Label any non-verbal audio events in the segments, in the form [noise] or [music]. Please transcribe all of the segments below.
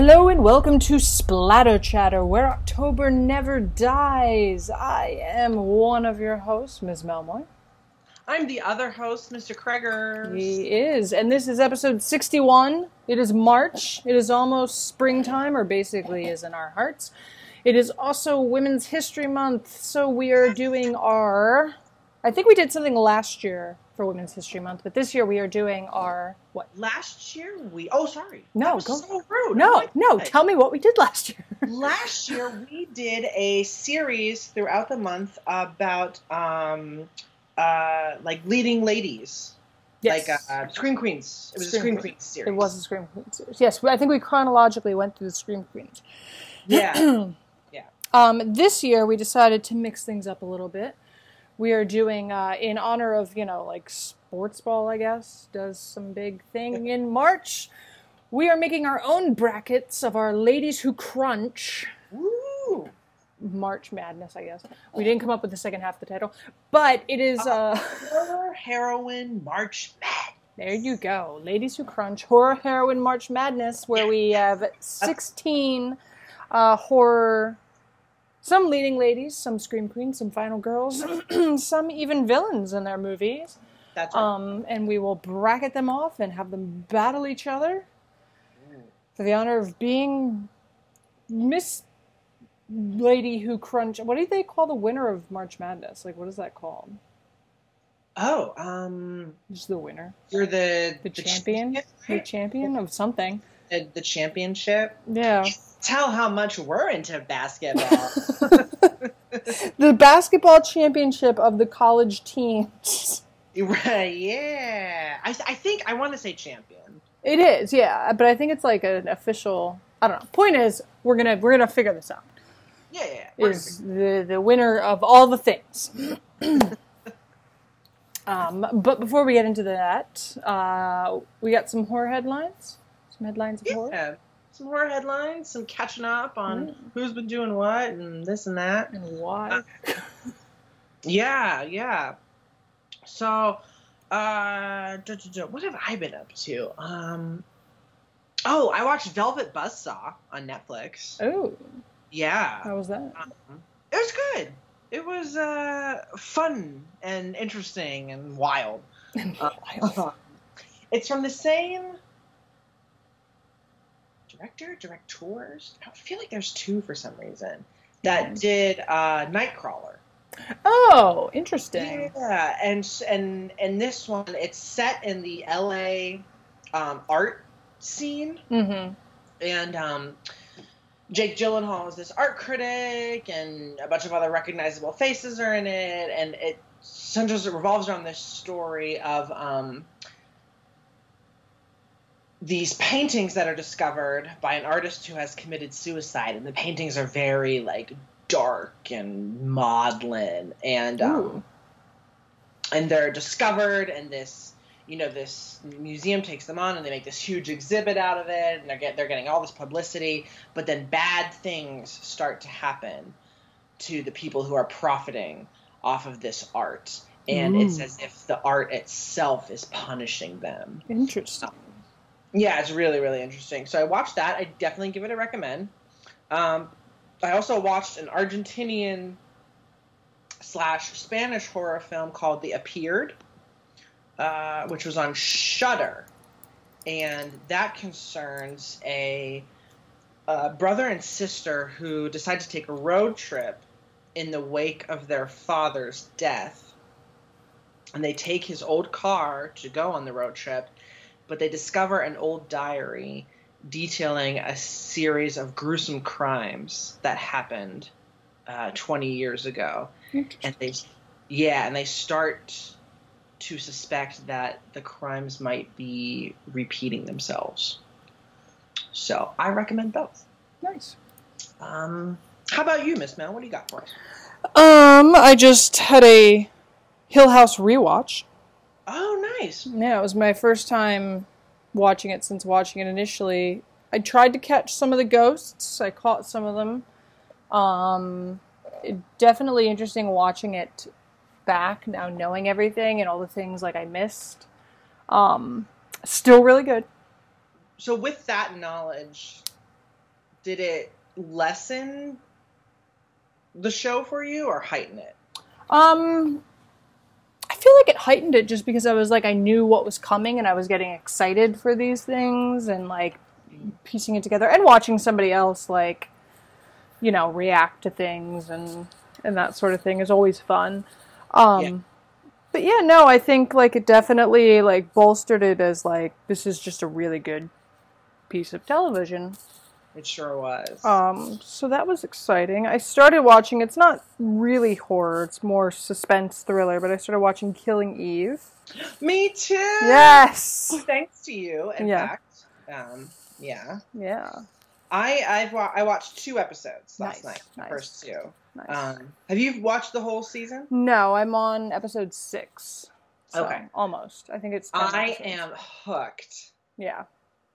Hello and welcome to Splatter Chatter, where October never dies. I am one of your hosts, Ms. Melmoy. I'm the other host, Mr. Kreger. He is, and this is episode 61. It is March. It is almost springtime, or basically is in our hearts. It is also Women's History Month, so we are doing our. I think we did something last year for Women's History Month, but this year we are doing our what? Last year we oh sorry. No, that was go- so rude. No, no. Tell me what we did last year. [laughs] Last year we did a series throughout the month about um uh like leading ladies. Yes. Like uh, Scream Queens. It was Scream a Scream Queen. Queens series. It was a Scream Queen series. Yes, I think we chronologically went through the Scream Queens. Yeah. [clears throat] yeah. Um, this year we decided to mix things up a little bit. We are doing uh, in honor of you know like sports ball, I guess does some big thing in March. We are making our own brackets of our ladies who crunch. Woo! March Madness, I guess. We didn't come up with the second half of the title, but it is. Uh, Horror heroine March madness There you go. Ladies Who Crunch, Horror Heroine March Madness, where we have 16 uh, horror, some leading ladies, some scream queens, some final girls, [clears throat] some even villains in their movies. That's right. Um, and we will bracket them off and have them battle each other for the honor of being Miss Lady Who Crunch. What do they call the winner of March Madness? Like, what is that called? oh, um Just the winner. you're the The champion? The champion of something. the, the championship. Yeah. Tell how much we're into basketball. [laughs] the basketball championship of the college teams. right, yeah. I, I think I want to say champion. It is, yeah, but I think it's like an official. I don't know. Point is, we're gonna we're gonna figure this out. Yeah, yeah. yeah. Is the the winner of all the things. [coughs] um, but before we get into that, uh, we got some horror headlines. Some headlines of gonna- horror. Some horror headlines, some catching up on who's been doing what and this and that. And why? Yeah, yeah. So, uh, duh, duh, duh, what have I been up to? Um, oh, I watched Velvet Buzzsaw on Netflix. Oh, Yeah. how was that? Um, it was good. It was uh, fun and interesting and wild. [laughs] Uh, [laughs] it's from the same director, directors. I feel like there's two for some reason that did uh, Nightcrawler. Oh, interesting. Yeah, and and and this one it's set in the L.A. Um, art scene, Mm-hmm. and um, Jake Gyllenhaal is this art critic, and a bunch of other recognizable faces are in it, and it centers it revolves around this story of um, these paintings that are discovered by an artist who has committed suicide, and the paintings are very like dark and maudlin, and um, and they're discovered and this you know this museum takes them on and they make this huge exhibit out of it and they're get, they're getting all this publicity but then bad things start to happen to the people who are profiting off of this art and it's as if the art itself is punishing them. Interesting. Yeah it's really really interesting. So i watched that. I definitely give it a recommend. Um, i also watched an argentinian slash spanish horror film called the appeared uh, which was on Shudder, and that concerns a, a brother and sister who decide to take a road trip in the wake of their father's death. And they take his old car to go on the road trip, but they discover an old diary detailing a series of gruesome crimes that happened uh, 20 years ago. And they yeah and they start to suspect that the crimes might be repeating themselves. So i recommend both. Nice. um how about you miss mel? What do you got for us? Um, I just had a Hill House rewatch. Oh nice Yeah, it was my first time watching it since watching it initially. I tried to catch some of the ghosts. I caught some of them. Um, it, definitely interesting watching it back now, knowing everything and all the things like I missed. Um, still really good. so with that knowledge did it lessen the show for you or heighten it? Um, feel like it heightened it just because I was like I knew what was coming and I was getting excited for these things and like piecing it together and watching somebody else like you know react to things and and that sort of thing is always fun. Um, Yeah. But yeah, no, I think like it definitely like bolstered it as like this is just a really good piece of television. It sure was. Um, so that was exciting. I started watching. It's not really horror; it's more suspense thriller. But I started watching Killing Eve. Me too. Yes. Thanks to you. In Yeah. fact, um, yeah. Yeah. I I've wa- I watched two episodes last Nice, night. The nice. first two. Nice. Um, have you watched the whole season? no, I'm on episode six. So, Okay. Almost. I think it's. I episodes. am hooked. Yeah.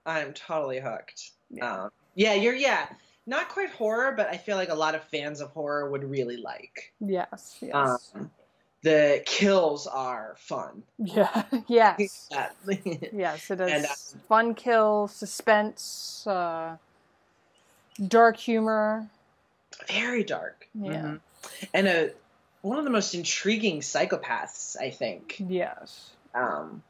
I'm totally hooked. Yeah. Um, yeah, you're yeah. Not quite horror, but I feel like a lot of fans of horror would really like. yes. Yes. Um, the kills are fun. [laughs] yeah. yes. [laughs] Yes, it is. And, uh, Fun kill, suspense, uh, dark humor. Very dark. Yeah. Mhm. And a one of the most intriguing psychopaths, I think, Yes. um,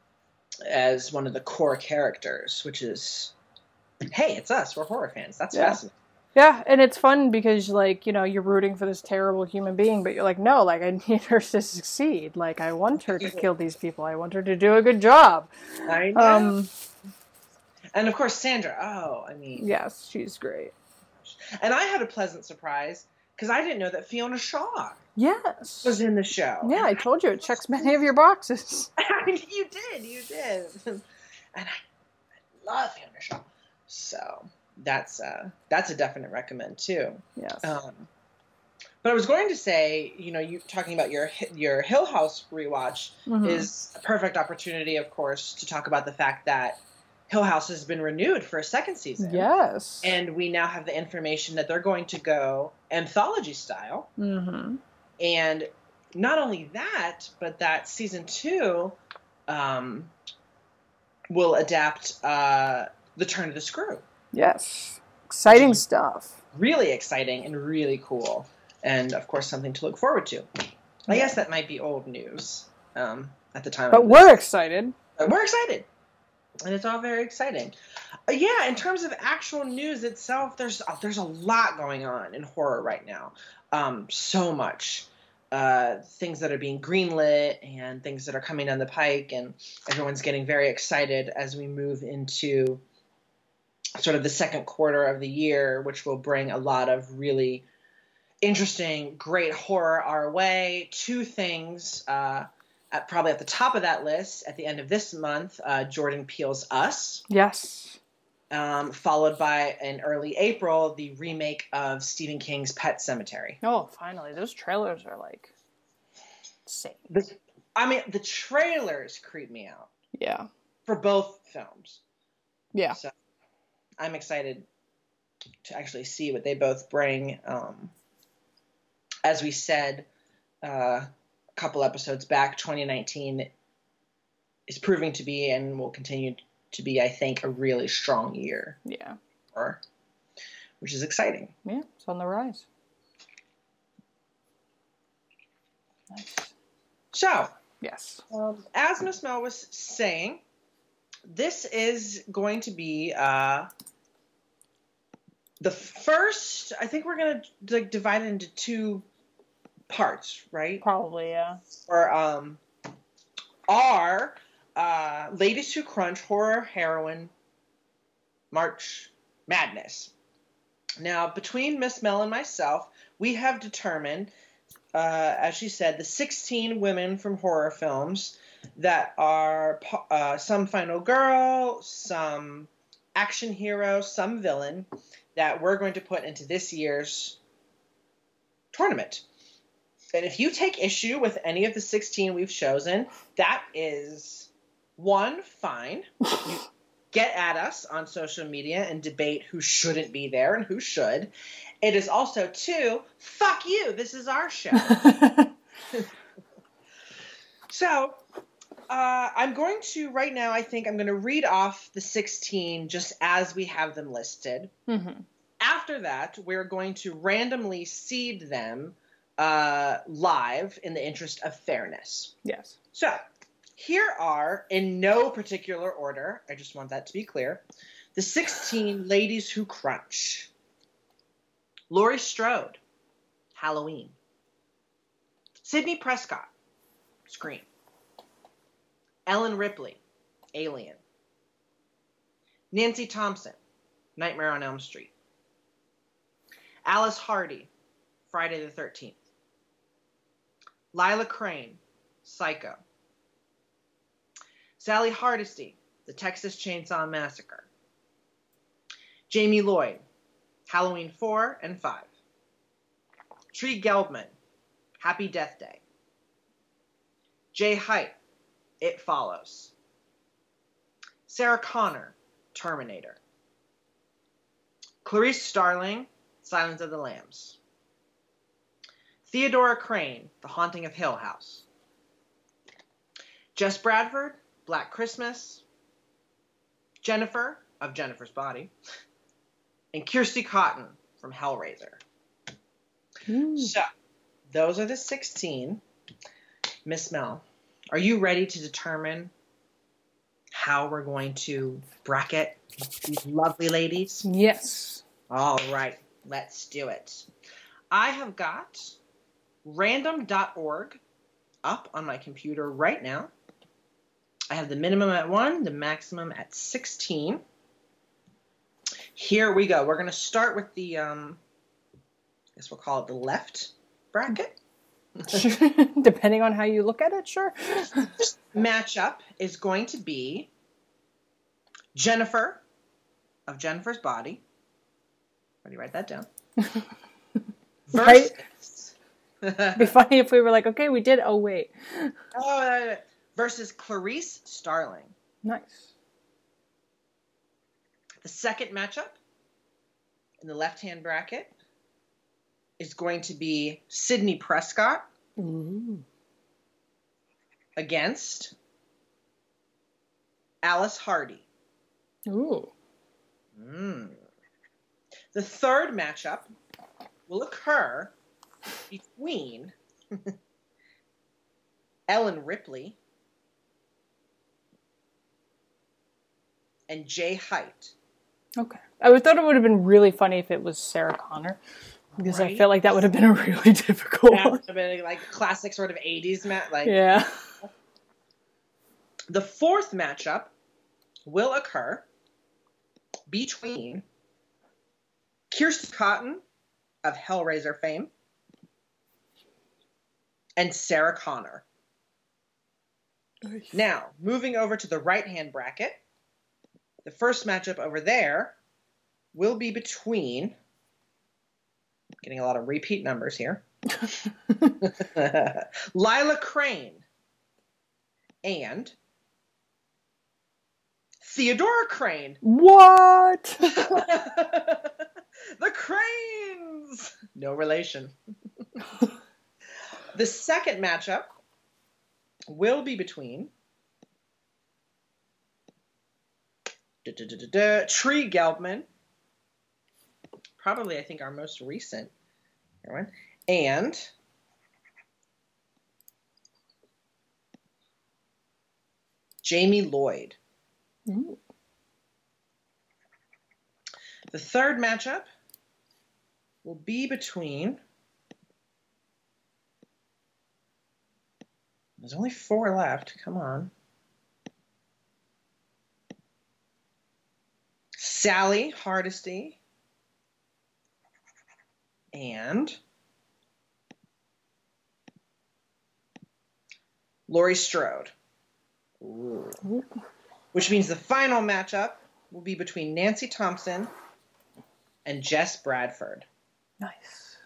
as one of the core characters, which is, hey, it's us. We're horror fans. That's Yeah. fascinating. Yeah, and it's fun because like, you know, you're rooting for this terrible human being, but you're like, no, like I [laughs] need her to succeed. Like I want her to kill these people. I want her to do a good job. I know. Um and of course, Sandra. Oh, I mean, yes, she's great. and I had a pleasant surprise because I didn't know that Fiona Shaw Yes. was in the show. Yeah, I told you it [laughs] checks many of your boxes. [laughs] you did, you did, and I, I love Fiona Shaw. So that's uh that's a definite recommend too. Yes. Um, but I was going to say, you know, you talking about your your Hill House rewatch Mhm. is a perfect opportunity, of course, to talk about the fact that Hill House has been renewed for a second season. Yes. And we now have the information that they're going to go anthology style. mm-hmm. And not only that, but that season two um, will adapt uh, The Turn of the Screw. Yes. Exciting stuff. Really exciting and really cool. And of course, something to look forward to. I guess that might be old news um, at the time. But we're excited. But we're excited. And it's all very exciting. Uh, yeah, in terms of actual news itself, there's uh, there's a lot going on in horror right now. Um, so much. Uh, things that are being greenlit and things that are coming down the pike, and everyone's getting very excited as we move into sort of the second quarter of the year, which will bring a lot of really interesting, great horror our way. Two things. Uh, at, probably at the top of that list at the end of this month, uh, Jordan Peele's Us, Yes. um, followed by in early April the remake of Stephen King's Pet Sematary. Oh, finally. Those trailers are like insane. The, I mean, the trailers creep me out Yeah. for both films. Yeah. So I'm excited to actually see what they both bring. Um, as we said uh, a couple episodes back, 2019 is proving to be and will continue to be, I think, a really strong year, Yeah. for, which is exciting. Yeah. It's on the rise. Nice. So, Yes. Um, as Miss Mel was saying, this is going to be uh, the first. I think we're gonna like divide it into two parts, right? Probably, yeah. Or um, our uh, ladies who crunch horror heroine March Madness. Now, between Miss Mel and myself, we have determined, uh, as she said, the 16 women from horror films that are uh, some final girl, some action hero, some villain that we're going to put into this year's tournament. And if you take issue with any of the 16 we've chosen, that is one, fine. You [laughs] get at us on social media and debate who shouldn't be there and who should. It is also two, fuck you. This is our show. [laughs] [laughs] So, uh, I'm going to, right now, I think I'm going to read off the 16 just as we have them listed. mm-hmm. After that, we're going to randomly seed them uh, live in the interest of fairness. Yes. So, here are, in no particular order, I just want that to be clear, the 16 ladies who crunch. Laurie Strode, Halloween. Sidney Prescott, Scream. Ellen Ripley, Alien. Nancy Thompson, Nightmare on Elm Street. Alice Hardy, Friday the 13th. Lila Crane, Psycho. Sally Hardesty, The Texas Chainsaw Massacre. Jamie Lloyd, Halloween 4 and 5. Tree Gelbman, Happy Death Day. Jay Height, It Follows. Sarah Connor, Terminator. Clarice Starling, Silence of the Lambs. Theodora Crane, The Haunting of Hill House. Jess Bradford, Black Christmas. Jennifer, of Jennifer's Body. And Kirsty Cotton from Hellraiser. Ooh. So, those are the 16. Miss Mel, are you ready to determine how we're going to bracket these lovely ladies? Yes. All right, let's do it. I have got random.org up on my computer right now. I have the minimum at 1, the maximum at 16. Here we go. We're going to start with the, um, I guess we'll call it the left bracket. [laughs] Depending on how you look at it, sure. matchup is going to be Jennifer of Jennifer's Body. Ready, write that down. [laughs] Right. It'd be funny if we were like, okay, we did. Oh, wait. oh, versus Clarice Starling. Nice. The second matchup in the left-hand bracket is going to be Sidney Prescott Ooh. against Alice Hardy. Ooh. Mm. The third matchup will occur between [laughs] Ellen Ripley and Jay Height. Okay. I thought it would have been really funny if it was Sarah Connor. Because I felt like that would have been a [laughs] really difficult That one. would have been like classic sort of 80s match. Like Yeah. the fourth matchup will occur between Kirsten Cotton of Hellraiser fame and Sarah Connor. Now, moving over to the right hand bracket, the first matchup over there will be between, getting a lot of repeat numbers here, [laughs] [laughs] Lila Crane and Theodora Crane. What? [laughs] the Cranes! No relation. the second matchup will be between da-da-da-da-da, Tree Gelbman, probably I think our most recent one, and Jamie Lloyd. Ooh. The third matchup will be between. There's only four left. Come on. Sally Hardesty and Laurie Strode. Ooh. Which means the final matchup will be between Nancy Thompson and Jess Bradford. Nice.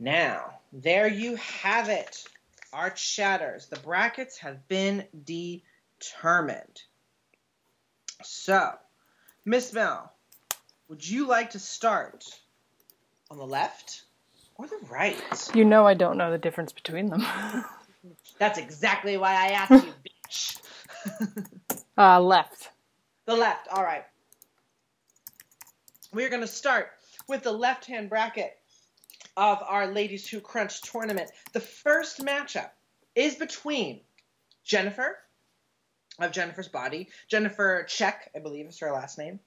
Now, there you have it. Our chatters. The brackets have been determined. So, Miss Mel, would you like to start on the left or the right? You know I don't know the difference between them. [laughs] That's exactly why I asked you, [laughs] bitch. uh, left. The left. All right. We're going to start with the left hand bracket of our Ladies Who Crunch tournament. The first matchup is between Jennifer of Jennifer's Body, Jennifer Check, I believe is her last name,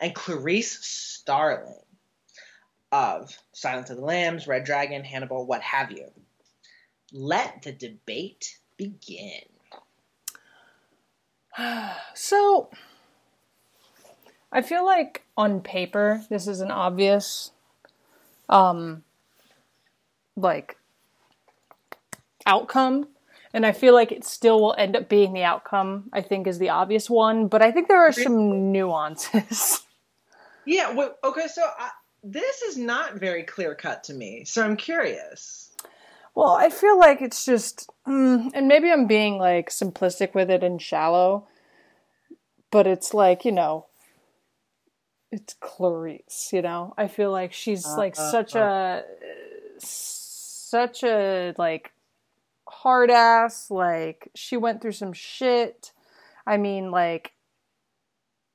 and Clarice Starling of Silence of the Lambs, Red Dragon, Hannibal, what have you. Let the debate begin. [sighs] So, I feel like on paper this is an obvious, um, like outcome, and I feel like it still will end up being the outcome. I think is the obvious one, but I think there are some nuances. [laughs] Yeah. Well, okay. So I, this is not very clear cut to me. So I'm curious. Well, I feel like it's just, mm, and maybe I'm being like simplistic with it and shallow, but it's like, you know, it's Clarice, you know? I feel like she's Uh, like uh, such uh. a, such a like hard ass, like she went through some shit. I mean, like,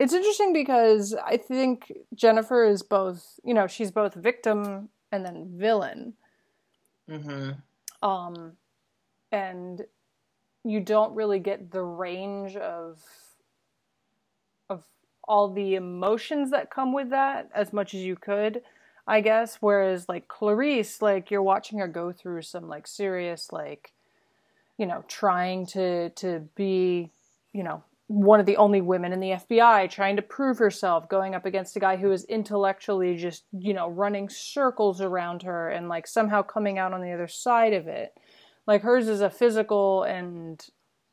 it's interesting because I think Jennifer is both, you know, she's both victim and then villain Mm-hmm. um, and you don't really get the range of of all the emotions that come with that as much as you could i guess whereas like clarice like you're watching her go through some like serious like you know trying to to be you know one of the only women in the FBI trying to prove herself going up against a guy who is intellectually just you know running circles around her and like somehow coming out on the other side of it like hers is a physical and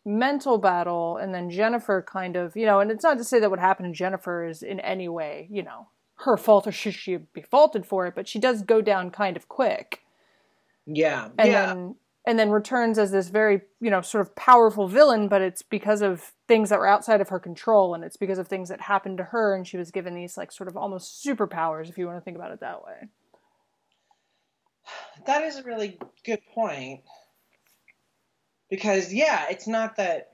mental battle and then Jennifer kind of you know and it's not to say that what happened to Jennifer is in any way you know her fault or should she be faulted for it but she does go down kind of quick Yeah. and yeah. then and then returns as this very you know sort of powerful villain but it's because of things that were outside of her control and it's because of things that happened to her and she was given these like sort of almost superpowers if you want to think about it that way That is a really good point. Because yeah, it's not that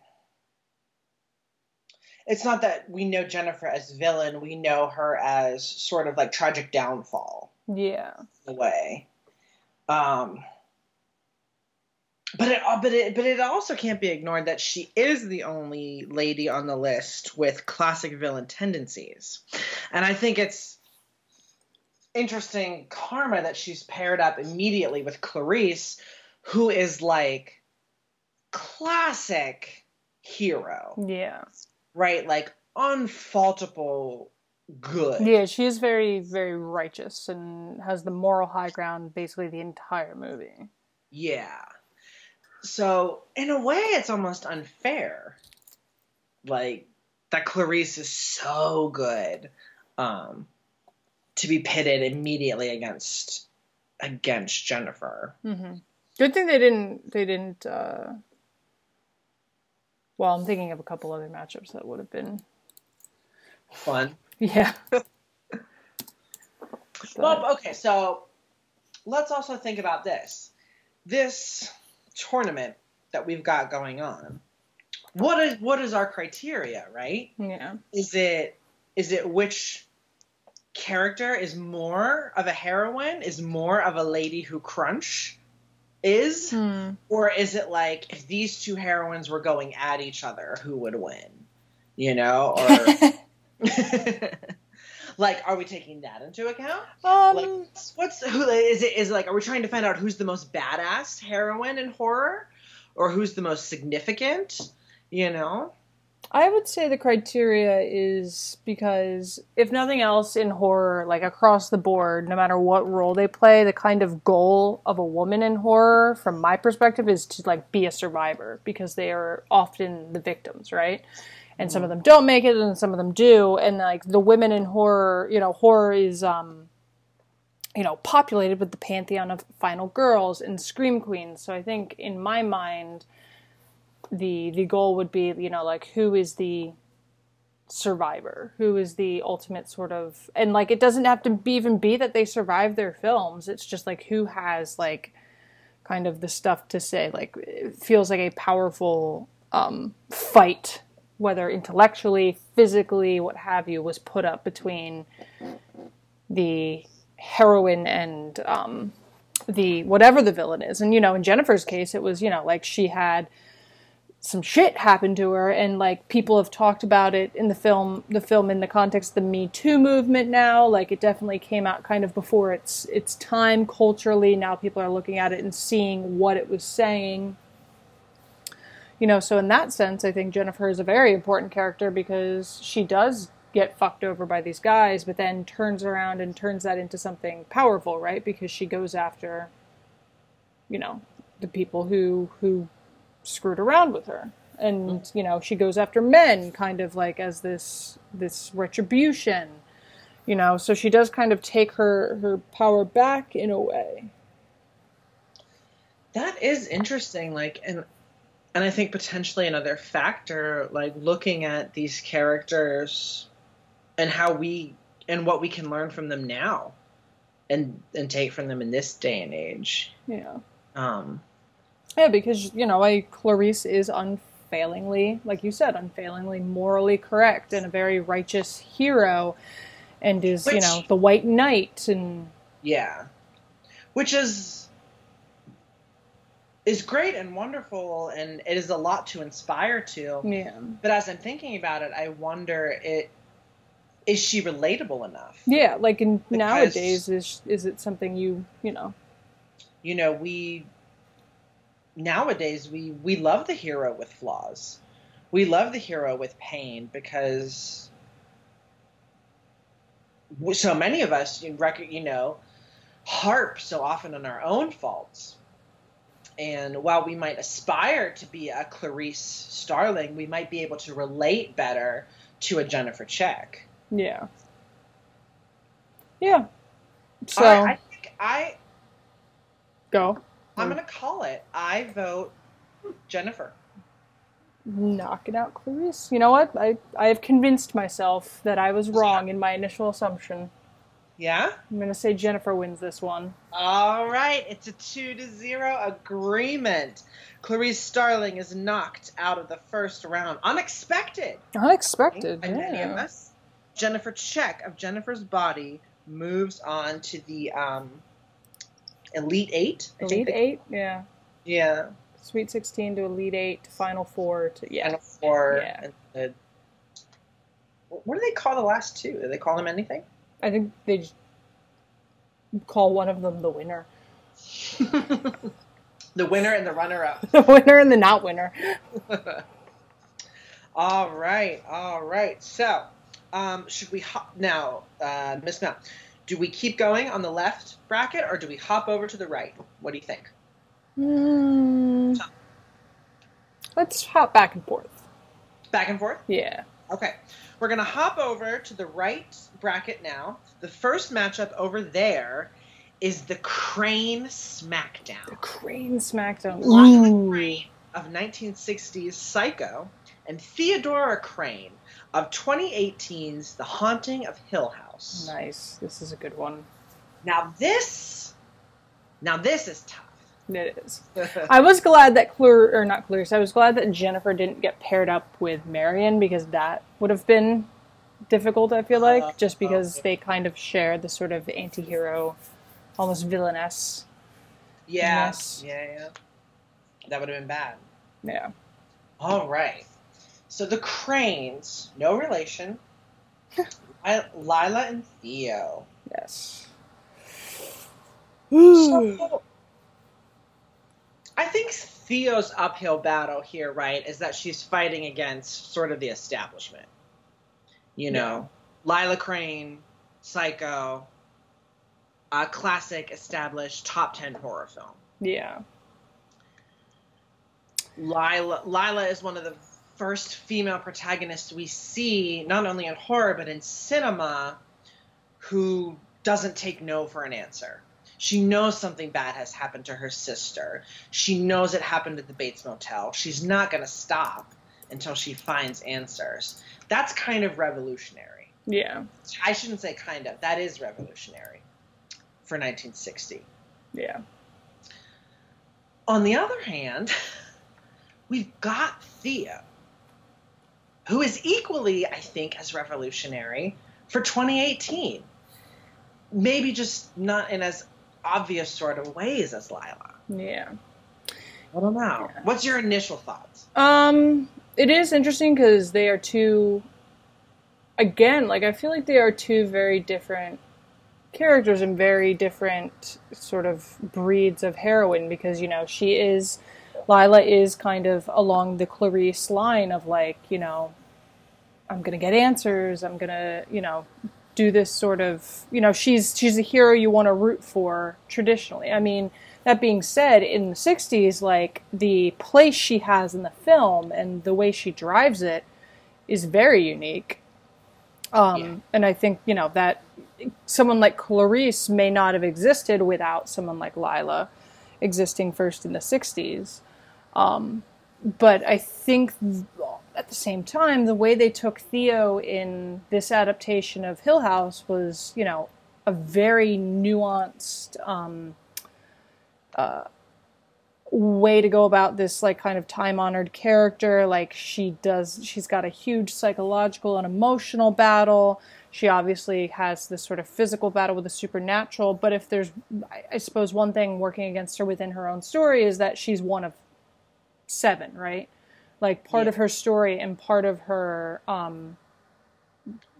it's not that we know Jennifer as villain, we know her as sort of like tragic downfall yeah in a way. Um but it, uh, but it but it also can't be ignored that she is the only lady on the list with classic villain tendencies. And I think it's interesting karma that she's paired up immediately with Clarice, who is like classic hero, yeah right? Like unfaultable good. yeah she is very very righteous and has the moral high ground basically the entire movie Yeah. So in a way, it's almost unfair. Like that Clarice is so good, um, to be pitted immediately against against Jennifer. hmm good thing they didn't they didn't uh well i'm thinking of a couple other matchups that would have been Fun. yeah [laughs] Well, okay, so let's also think about this. This tournament that we've got going on. What is what is our criteria, right? yeah Is it is it which character is more of a heroine, is more of a lady who crunch is? Hmm. Or is it like if these two heroines were going at each other, who would win? You know? Or [laughs] [laughs] like are we taking that into account? um like what's who is it is it like are we trying to find out who's the most badass heroine in horror or who's the most significant you know I would say the criteria is because if nothing else in horror, like across the board, no matter what role they play, the kind of goal of a woman in horror, from my perspective, is to like be a survivor because they are often the victims, right? And some of them don't make it, and some of them do. And like the women in horror, you know, horror is um, you know, populated with the pantheon of final girls and scream queens. So I think in my mind, the the goal would be you know like who is the survivor who is the ultimate sort of and like it doesn't have to be even be that they survive their films it's just like who has like kind of the stuff to say like it feels like a powerful um fight whether intellectually physically what have you was put up between the heroine and um, the whatever the villain is. And you know, in Jennifer's case, it was you know like she had some shit happen to her, and like people have talked about it in the film, the film in the context of the Me Too movement. Now, like it definitely came out kind of before its its time culturally. Now people are looking at it and seeing what it was saying. You know, so in that sense, I think Jennifer is a very important character because she does get fucked over by these guys, but then turns around and turns that into something powerful, right? Because she goes after, you know, the people who who screwed around with her, and mm-hmm. you know, she goes after men, kind of like as this this retribution, you know. So she does kind of take her her power back in a way. That is interesting. Like, and and I think potentially another factor, like looking at these characters and how we and what we can learn from them now and and take from them in this day and age. Yeah. Um Yeah, because you know, like Clarice is unfailingly, like you said, unfailingly morally correct and a very righteous hero, and is you know the white knight and yeah. Which is is great and wonderful and it is a lot to inspire to. yeah, But as I'm thinking about it, I wonder it is she relatable enough? yeah. Like in Because- nowadays, is is it something you you know? you know we nowadays we we love the hero with flaws we love the hero with pain because so many of us you, rec- you know harp so often on our own faults and while we might aspire to be a clarice starling we might be able to relate better to a jennifer check Yeah. Yeah. So I, I think i go i'm gonna call it i vote jennifer knocking out Clarice. You know what? I I have convinced myself that I was wrong in my initial assumption. Yeah I'm gonna say Jennifer wins this one. All right, it's a two to zero agreement. Clarice Starling is knocked out of the first round. Unexpected. Unexpected. by Yeah. Jennifer Check of Jennifer's Body moves on to the um, Elite Eight. I Elite they- eight. Yeah. Yeah. Sweet 16 to Elite 8 to Final Four to yeah. Final Four. Yeah. And what do they call the last two? Do they call them anything? I think they call one of them the winner. [laughs] [laughs] the winner and the runner-up. The winner and the not winner. [laughs] all right, all right. So, um, should we hop now, uh, Miss Mel? Do we keep going on the left bracket, or do we hop over to the right? What do you think? Hmm. Let's hop back and forth. Back and forth. Yeah. Okay, we're gonna hop over to the right bracket now. The first matchup over there is the Crane SmackDown. The Crane SmackDown. Ooh. Crane of 1960's Psycho and Theodora Crane of 2018's The Haunting of Hill House. Nice. This is a good one. Now this, now this is tough. It is. I was glad that Clar or not Clarice. I was glad that Jennifer didn't get paired up with Marion because that would have been difficult. I feel like Uh, just because they kind of share the sort of anti-hero, almost villainess. yeah, Yes. yeah, yeah. That would have been bad. Yeah. All right. So the Cranes, no relation. [laughs] I, Lila and Theo. Yes. So, I think Theo's uphill battle here, right, is that she's fighting against sort of the establishment. You know, Lila Crane, Psycho, a classic established top 10 horror film. yeah. Lila, Lila is one of the first female protagonists we see, not only in horror, but in cinema, who doesn't take no for an answer. She knows something bad has happened to her sister. She knows it happened at the Bates Motel. She's not going to stop until she finds answers. That's kind of revolutionary. Yeah. I shouldn't say kind of. That is revolutionary for 1960. Yeah. On the other hand, [laughs] we've got Thea, who is equally, I think, as revolutionary for 2018. maybe just not in as obvious sort of ways as Lila. Yeah. I don't know. Yeah. What's your initial thoughts? Um, it is interesting because they are two. Again, like I feel like they are two very different characters and very different sort of breeds of heroine because you know she is Lila is kind of along the Clarice line of like you know I'm gonna get answers I'm gonna you know do this sort of you know she's she's a hero you want to root for traditionally I mean that being said in the 60s like the place she has in the film and the way she drives it is very unique um, Yeah. and I think you know that someone like Clarice may not have existed without someone like Lila existing first in the 60s. Um, but I think th- at the same time, the way they took Theo in this adaptation of Hill House was, you know, a very nuanced um, uh, way to go about this, like, kind of time honored character. Like, she does, she's got a huge psychological and emotional battle she obviously has this sort of physical battle with the supernatural but if there's I- i suppose one thing working against her within her own story is that she's one of seven right like part Yeah. of her story and part of her um,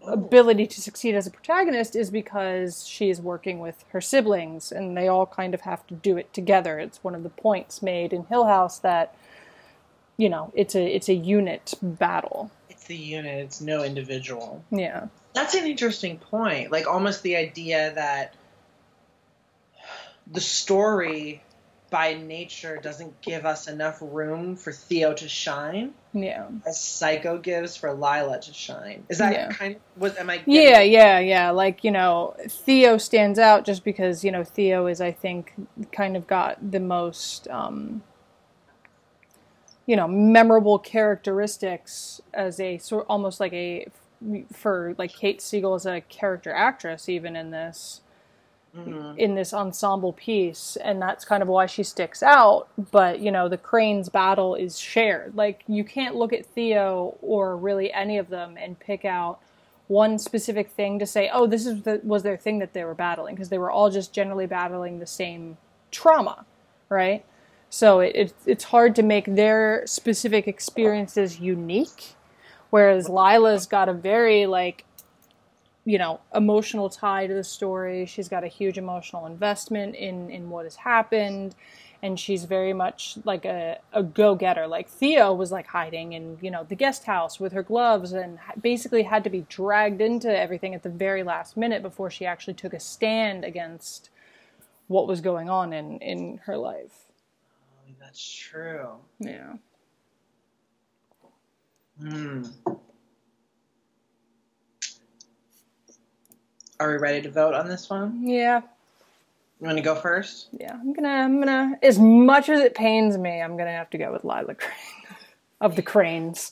ability to succeed as a protagonist is because she is working with her siblings and they all kind of have to do it together it's one of the points made in hill house that you know it's a it's a unit battle It's the unit. It's no individual. yeah That's an interesting point. Like almost the idea that the story by nature doesn't give us enough room for Theo to shine yeah as Psycho gives for Lila to shine. Is that Yeah. kind of was am I getting Yeah, yeah, yeah. Like, you know, Theo stands out just because, you know, Theo is, I think, kind of got the most, um, you know, memorable characteristics as a sort almost like a, for like Kate Siegel as a character actress, even in this Mhm. in this ensemble piece and that's kind of why she sticks out but you know the cranes battle is shared like you can't look at theo or really any of them and pick out one specific thing to say oh this is the, was their thing that they were battling because they were all just generally battling the same trauma right so it, it, it's hard to make their specific experiences unique whereas lila's got a very like you know emotional tie to the story. She's got a huge emotional investment in in what has happened. And she's very much like a, a go-getter. Like theo was like hiding in you know the guest house with her gloves and basically had to be dragged into everything at the very last minute before she actually took a stand against what was going on in in her life. That's true. yeah. Hmm. Are we ready to vote on this one? yeah You want to go first? yeah i'm gonna i'm gonna as much as it pains me i'm gonna have to go with lila crane [laughs] of the cranes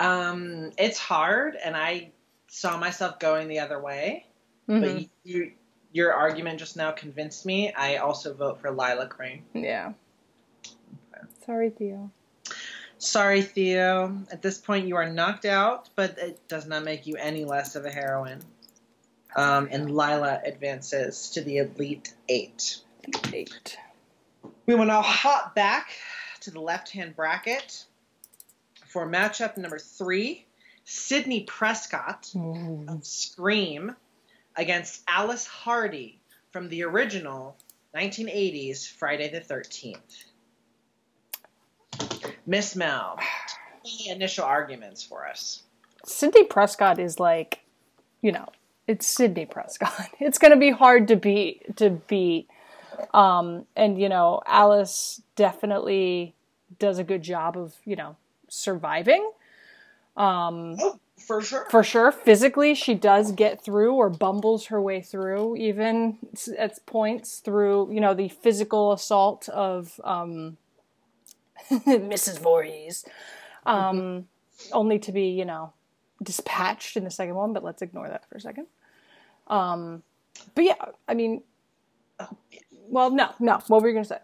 Um, it's hard, and I saw myself going the other way. Mhm. But you, you, your argument just now convinced me. I also vote for Lila Crane. Yeah. Sorry, Theo. Sorry, Theo. At this point, you are knocked out, but it does not make you any less of a heroine. Um, and Lila advances to the Elite Eight. Eight. We will now hop back to the left hand bracket for matchup number three Sidney Prescott of Scream against Alice Hardy from the original 1980s Friday the 13th. Miss Mel, any initial arguments for us? Sidney Prescott is like, you know, it's Sidney Prescott. [laughs] It's going to be hard to beat to beat. Um, and you know, Alice definitely does a good job of, you know, surviving. Um, Oh, for sure. for sure physically she does get through or bumbles her way through even at points through you know the physical assault of um [laughs] mrs Voorhees um only to be you know dispatched in the second one but let's ignore that for a second. Um but yeah i mean well no no. What were you gonna say?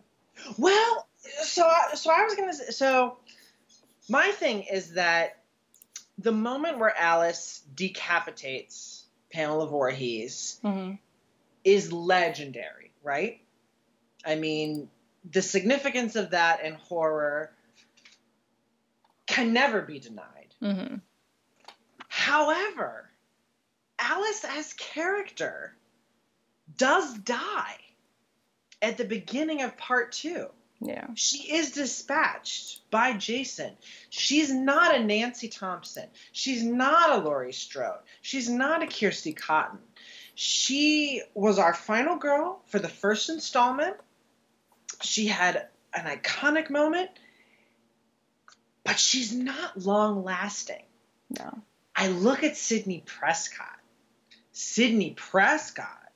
Well, so I, so I was gonna say, so my thing is that the moment where Alice decapitates Pamela Voorhees, hmm is legendary, right? I mean, the significance of that in horror can never be denied. hmm However, Alice as character does die at the beginning of part two. Yeah. She is dispatched by Jason. She's not a Nancy Thompson. She's not a Laurie Strode. She's not a Kirsty Cotton. She was our final girl for the first installment. She had an iconic moment, but she's not long lasting. No. I look at Sidney Prescott. Sidney Prescott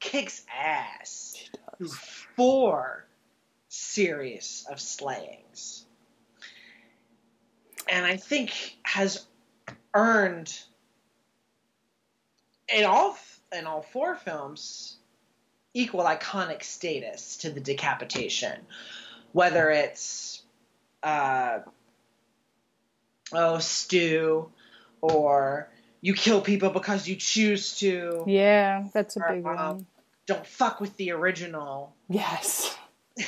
kicks ass through four series of slayings. And I think has earned in all in all four films equal iconic status to the decapitation. Whether it's uh oh Stu or you kill people because you choose to. Yeah, that's a big Um, one. Don't fuck with the original. Yes. [laughs]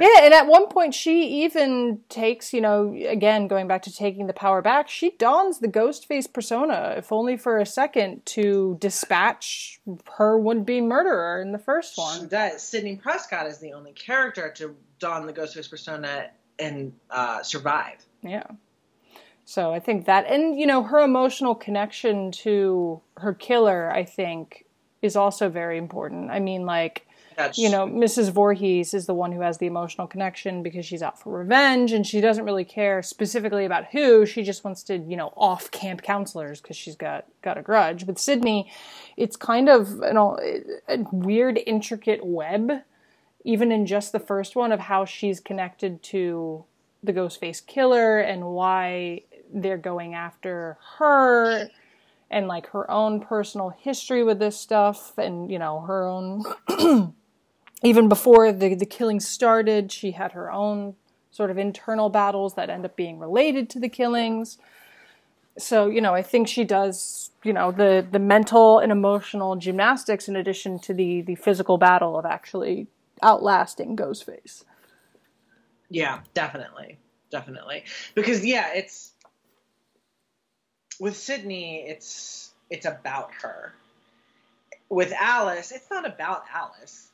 Yeah, and at one point she even takes, you know, again going back to taking the power back, she dons the ghost face persona, if only for a second, to dispatch her would-be murderer in the first one. She does. Sidney Prescott is the only character to don the ghost face persona and uh, survive. Yeah. So I think that, and you know, her emotional connection to her killer, I think, is also very important. I mean, like, That's, you know, Mrs. Voorhees is the one who has the emotional connection because she's out for revenge and she doesn't really care specifically about who. She just wants to, you know, off camp counselors because she's got got a grudge. With Sidney, it's kind of an, all- a weird, intricate web, even in just the first one, of how she's connected to the Ghostface killer and why they're going after her and like her own personal history with this stuff and you know her own [clears throat] even before the the killing started she had her own sort of internal battles that end up being related to the killings. So you know i think she does you know the the mental and emotional gymnastics in addition to the the physical battle of actually outlasting ghostface. Yeah, definitely, definitely. Because yeah, it's with Sidney, it's it's about her. With Alice, it's not about Alice.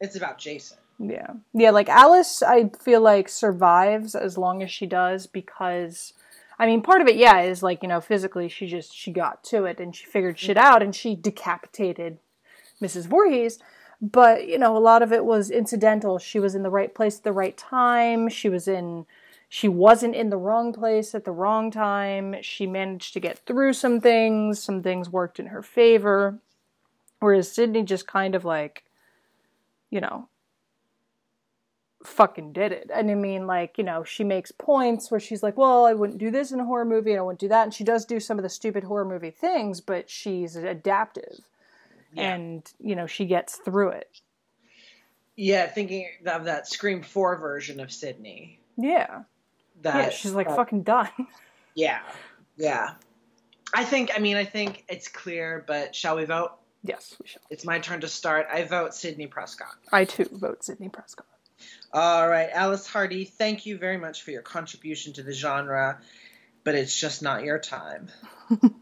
It's about Jason. Yeah. Yeah, like Alice, I feel like survives as long as she does because I mean, part of it, yeah, is like, you know, physically she just she got to it and she figured shit out and she decapitated Mrs. Voorhees. But, you know, a lot of it was incidental. She was in the right place at the right time. She was in she wasn't in the wrong place at the wrong time. She managed to get through some things. Some things worked in her favor. Whereas Sidney just kind of like, you know, fucking did it. And I mean, like, you know, she makes points where she's like, well, I wouldn't do this in a horror movie and I wouldn't do that. And she does do some of the stupid horror movie things, but she's adaptive. Yeah. And, you know, she gets through it. Yeah, thinking of that Scream Four version of Sidney. Yeah. That yeah, she's like uh, fucking done. [laughs] Yeah, yeah. I think. I mean, I think it's clear. But shall we vote? yes, we shall. It's my turn to start. I vote Sidney Prescott. I too vote Sidney Prescott. All right, Alice Hardy. Thank you very much for your contribution to the genre, but it's just not your time. [laughs]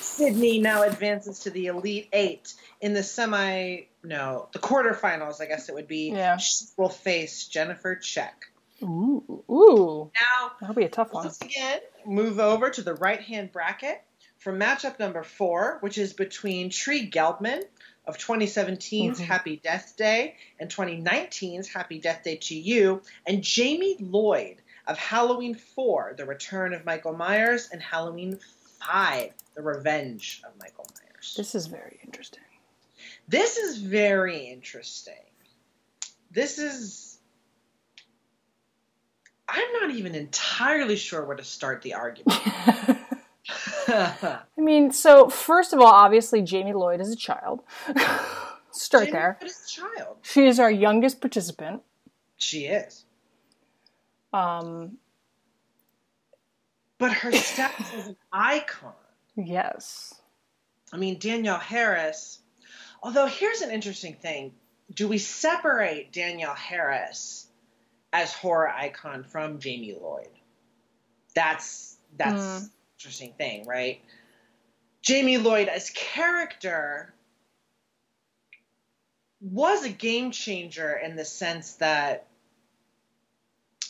Sidney now advances to the Elite Eight in the semi. No, the quarterfinals. I guess it would be. Yeah. She will face Jennifer Check. Ooh, ooh, Now, that'll be a tough one. Once again, move over to the right hand bracket for matchup number four, which is between Tree Gelbman of 2017's Mhm. Happy Death Day and 2019's Happy Death Day 2U, and Jamie Lloyd of Halloween 4, The Return of Michael Myers, and Halloween 5, The Revenge of Michael Myers. This is very interesting. This is very interesting. This is. I'm not even entirely sure where to start the argument. [laughs] [laughs] I mean, so first of all, obviously Jamie Lloyd is a child. [laughs] Start Jamie there. Lloyd is a child. She is our youngest participant. She is. Um, But her status is an icon. yes. I mean, Danielle Harris. Although here's an interesting thing: do we separate Danielle Harris as horror icon from Jamie Lloyd? That's that's mm. interesting thing, right? Jamie Lloyd as character was a game changer in the sense that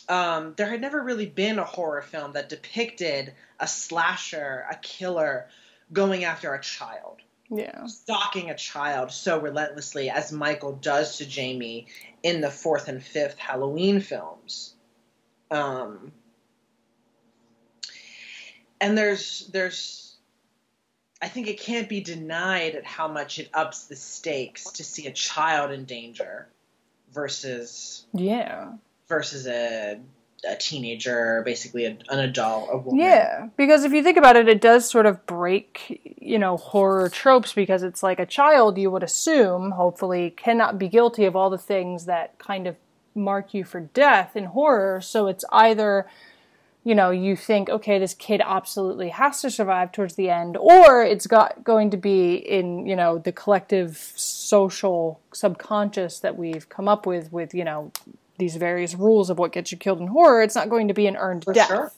um, there had never really been a horror film that depicted a slasher, a killer going after a child. Yeah. Stalking a child so relentlessly as Michael does to Jamie in the fourth and fifth Halloween films. Um, and there's there's I think it can't be denied at how much it ups the stakes to see a child in danger versus yeah versus a a teenager, basically a, an adult, a woman. Yeah, because if you think about it, it does sort of break, you know, horror tropes because it's like a child, you would assume, hopefully, cannot be guilty of all the things that kind of mark you for death in horror. So it's either, you know, you think, okay, this kid absolutely has to survive towards the end, or it's got going to be in, you know, the collective social subconscious that we've come up with, with, you know, these various rules of what gets you killed in horror, it's not going to be an earned For death, sure.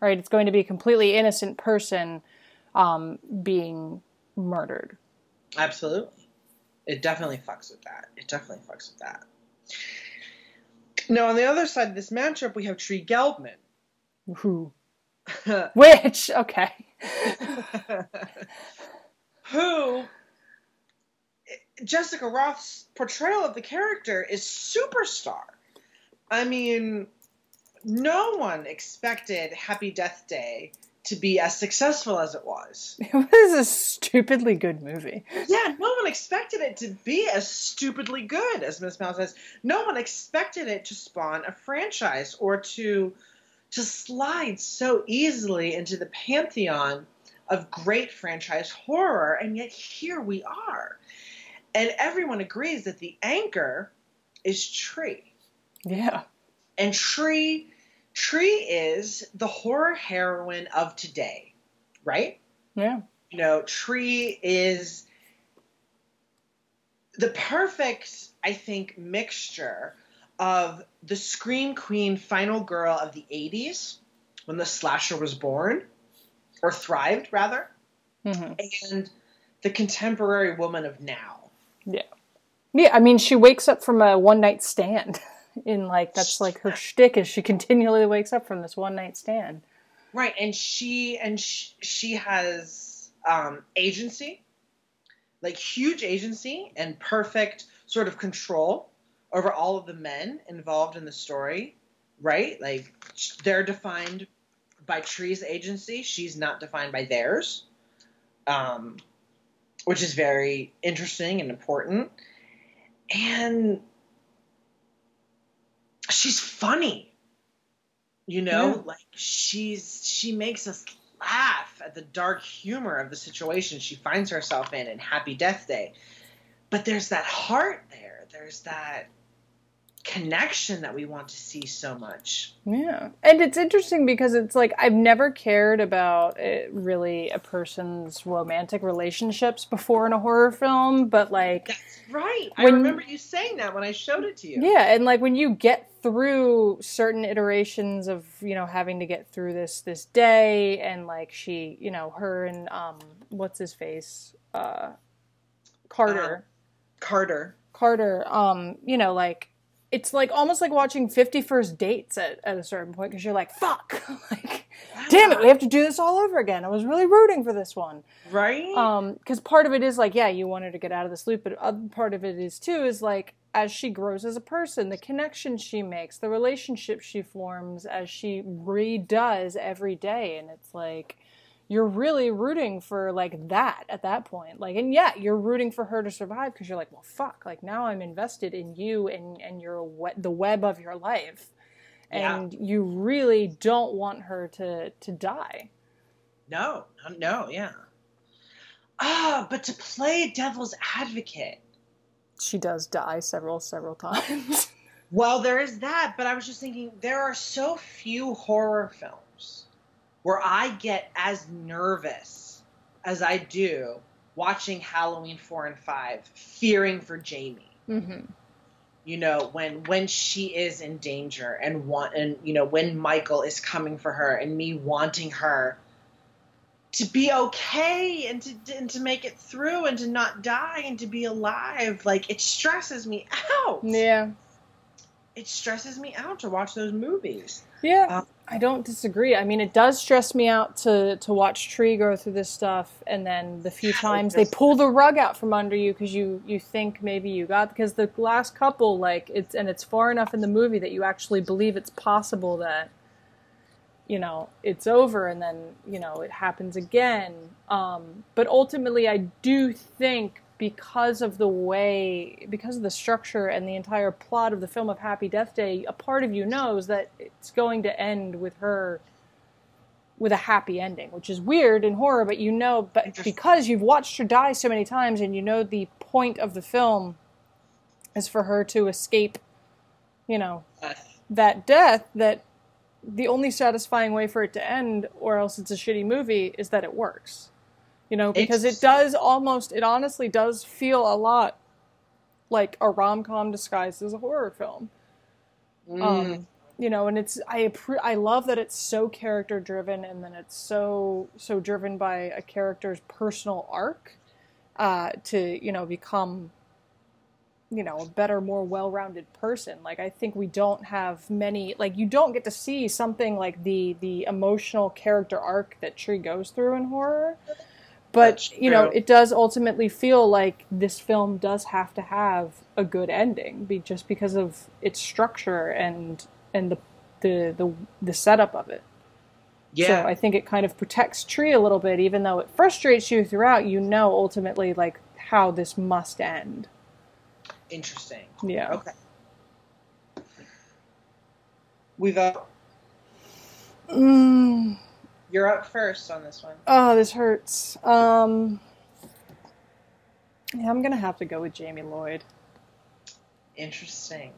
right? It's going to be a completely innocent person um, being murdered. Absolutely, it definitely fucks with that. It definitely fucks with that. Now, on the other side of this matchup, we have Tree Gelbman. Who? [laughs] Which? Okay. [laughs] Who Jessica Rothe's portrayal of the character is superstar. I mean, no one expected Happy Death Day to be as successful as it was. [laughs] It was a stupidly good movie. Yeah, no one expected it to be as stupidly good as Miss Mouse says. No one expected it to spawn a franchise or to to slide so easily into the pantheon of great franchise horror, and yet here we are. And everyone agrees that the anchor is Tree. Yeah. And Tree Tree is the horror heroine of today, right? Yeah. You know, Tree is the perfect, I think, mixture of the Scream Queen final girl of the 80s when the slasher was born, or thrived, rather, mm-hmm. and the contemporary woman of now. Yeah. Yeah, I mean, she wakes up from a one night stand. [laughs] in like that's like her shtick is she continually wakes up from this one night stand. Right, and she and she, she has um, agency, like huge agency and perfect sort of control over all of the men involved in the story. Right, like they're defined by Tree's agency. She's not defined by theirs, um, which is very interesting and important. And she's funny. You know, yeah. like she's she makes us laugh at the dark humor of the situation she finds herself in in Happy Death Day. But there's that heart there. There's that connection that we want to see so much. Yeah. And it's interesting because it's like I've never cared about it, really a person's romantic relationships before in a horror film, but like That's right. When, I remember you saying that when I showed it to you. Yeah, and like when you get through certain iterations of, you know, having to get through this this day and like she, you know, her and um what's his face? Uh Carter. Uh, Carter. Carter um, you know, like it's like almost like watching 50 first dates at, at a certain point because you're like fuck. [laughs] Like damn it we have to do this all over again. I was really rooting for this one. Right? Um because part of it is like yeah you want her to get out of this loop but other part of it is too is like as she grows as a person the connections she makes the relationships she forms as she redoes every day and it's like you're really rooting for like that at that point. Like, and yeah, you're rooting for her to survive because you're like, well, fuck. Like now I'm invested in you and and your the web of your life, and yeah. you really don't want her to to die. No, no, yeah. Ah, but to play devil's advocate, she does die several several [laughs] times. well, there is that, but I was just thinking there are so few horror films where I get as nervous as I do watching Halloween four and five, fearing for Jamie. hmm You know, when when she is in danger and want and you know when Michael is coming for her and me wanting her to be okay and to and to make it through and to not die and to be alive. Like it stresses me out. Yeah. It stresses me out to watch those movies. Yeah, Um, I don't disagree. I mean, it does stress me out to to watch Tree go through this stuff, and then the few times they pull the rug out from under you because you you think maybe you got because the last couple like it's and it's far enough in the movie that you actually believe it's possible that you know it's over and then you know it happens again. Um, but ultimately, I do think because of the way because of the structure and the entire plot of the film of Happy Death Day, a part of you knows that it's going to end with her with a happy ending, which is weird in horror, but you know, but because you've watched her die so many times and you know the point of the film is for her to escape, you know, that death, that the only satisfying way for it to end, or else it's a shitty movie, is that it works. You know, because it does almost, it honestly does feel a lot like a rom com disguised as a horror film. Mm. Um, you know, and it's I I love that it's so character driven, and then it's so so driven by a character's personal arc uh, to you know become you know a better, more well rounded person. Like I think we don't have many like you don't get to see something like the the emotional character arc that Tree goes through in horror. But you know, it does ultimately feel like this film does have to have a good ending, be just because of its structure and and the the the, the setup of it. yeah. So I think it kind of protects Tree a little bit, even though it frustrates you throughout. You know, ultimately, like how this must end. Interesting. Yeah. Okay. We've uh, Mm, you're up first on this one. oh, this hurts. Um, yeah, I'm gonna have to go with Jamie Lloyd. Interesting.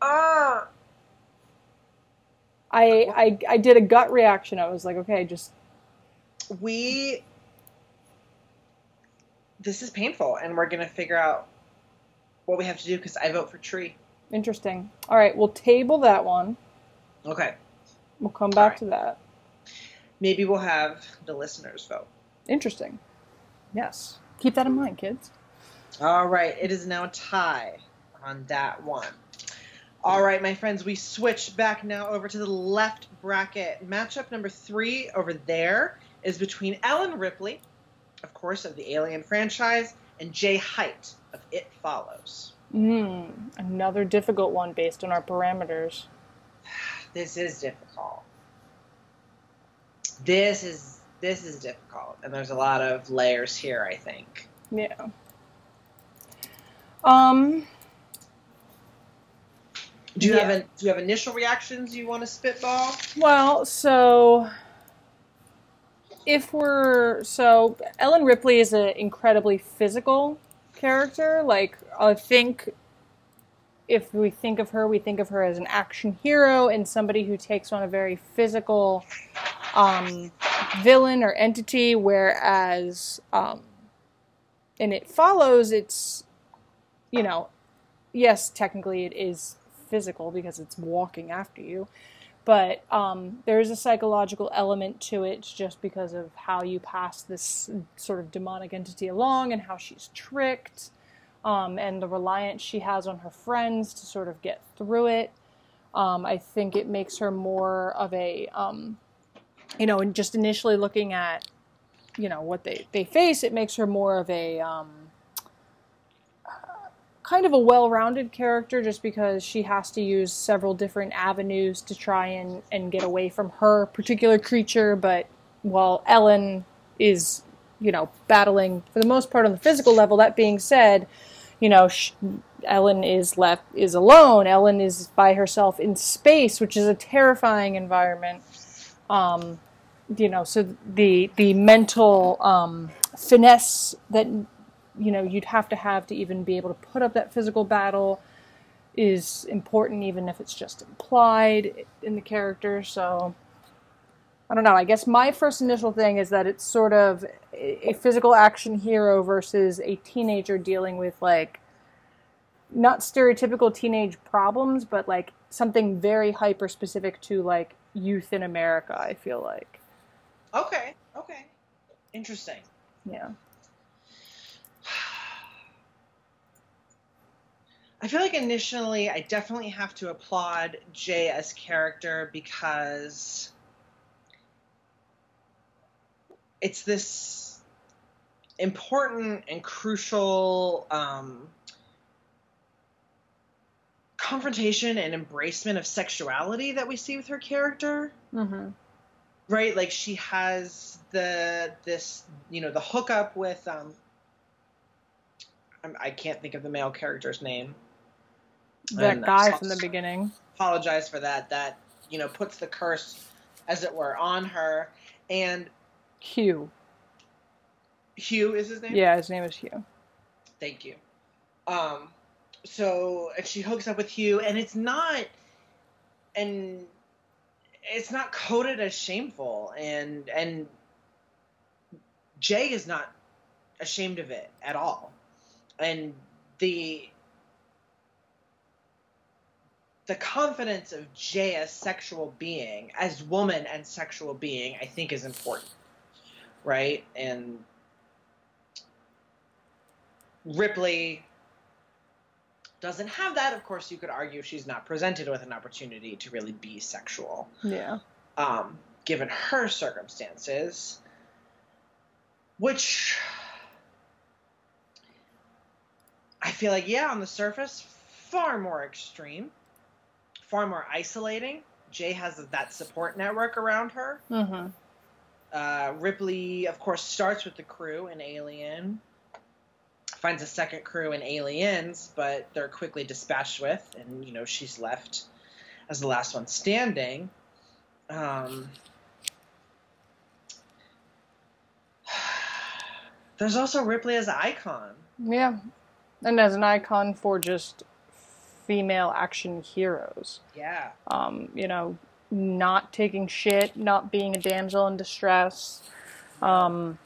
Ah. I, I I did a gut reaction. I was like, okay, just we this is painful and we're gonna figure out what we have to do because i vote for tree interesting. All right, we'll table that one. Okay We'll come back right. to that. maybe we'll have the listeners vote Interesting. Yes. Keep that in mind, kids. all right it is now a tie on that one all right my friends we switch back now over to the left bracket matchup number three over there is between ellen ripley of course of the alien franchise and jay height of it follows Mm, another difficult one based on our parameters. This is difficult. This is this is difficult, and there's a lot of layers here. I think. Yeah. Um. Do you Yeah. have an, do you have initial reactions you want to spitball? Well, so if we're so Ellen Ripley is an incredibly physical character. Like I think if we think of her, we think of her as an action hero and somebody who takes on a very physical um, villain or entity. Whereas, um, and it follows, it's you know, yes, technically it is physical because it's walking after you but um, there is a psychological element to it just because of how you pass this sort of demonic entity along and how she's tricked um, and the reliance she has on her friends to sort of get through it. Um, I think it makes her more of a, um, you know, and just initially looking at, you know, what they, they face, it makes her more of a, um, kind of a well-rounded character just because she has to use several different avenues to try and, and get away from her particular creature but while ellen is you know battling for the most part on the physical level that being said you know sh- ellen is left is alone. Ellen is by herself in space which is a terrifying environment. Um, you know so the the mental um, finesse that you know you'd have to have to even be able to put up that physical battle is important even if it's just implied in the character. So I don't know. I guess my first initial thing is that it's sort of a physical action hero versus a teenager dealing with like not stereotypical teenage problems, but like something very hyper specific to like youth in America, I feel like. Okay, okay. Interesting. Yeah. [sighs] I feel like initially I definitely have to applaud Jay as character because it's this important and crucial um, confrontation and embracement of sexuality that we see with her character. Mm-hmm. Right, like she has the this you know the hookup with um I'm, I can't think of the male character's name. That guy from the beginning. apologize for that. That you know puts the curse, as it were, on her. And Hugh. Hugh is his name. Yeah, his name is Hugh. Thank you. Um, so and she hooks up with Hugh, and it's not, and it's not coded as shameful, and and Jay is not ashamed of it at all, and the the confidence of Jay as sexual being, as woman and sexual being, I think is important, right? And Ripley doesn't have that. Of course, you could argue she's not presented with an opportunity to really be sexual, Yeah. um, given her circumstances, which I feel like, yeah, on the surface, far more extreme, far more isolating. Jay has that support network around her. Mm-hmm. Uh, Ripley, of course, starts with the crew in Alien, finds a second crew in Aliens, but they're quickly dispatched with, and you know she's left as the last one standing. Um, [sighs] there's also Ripley as an icon. Yeah. And as an icon for just female action heroes. Yeah, Um, you know, not taking shit, not being a damsel in distress, um,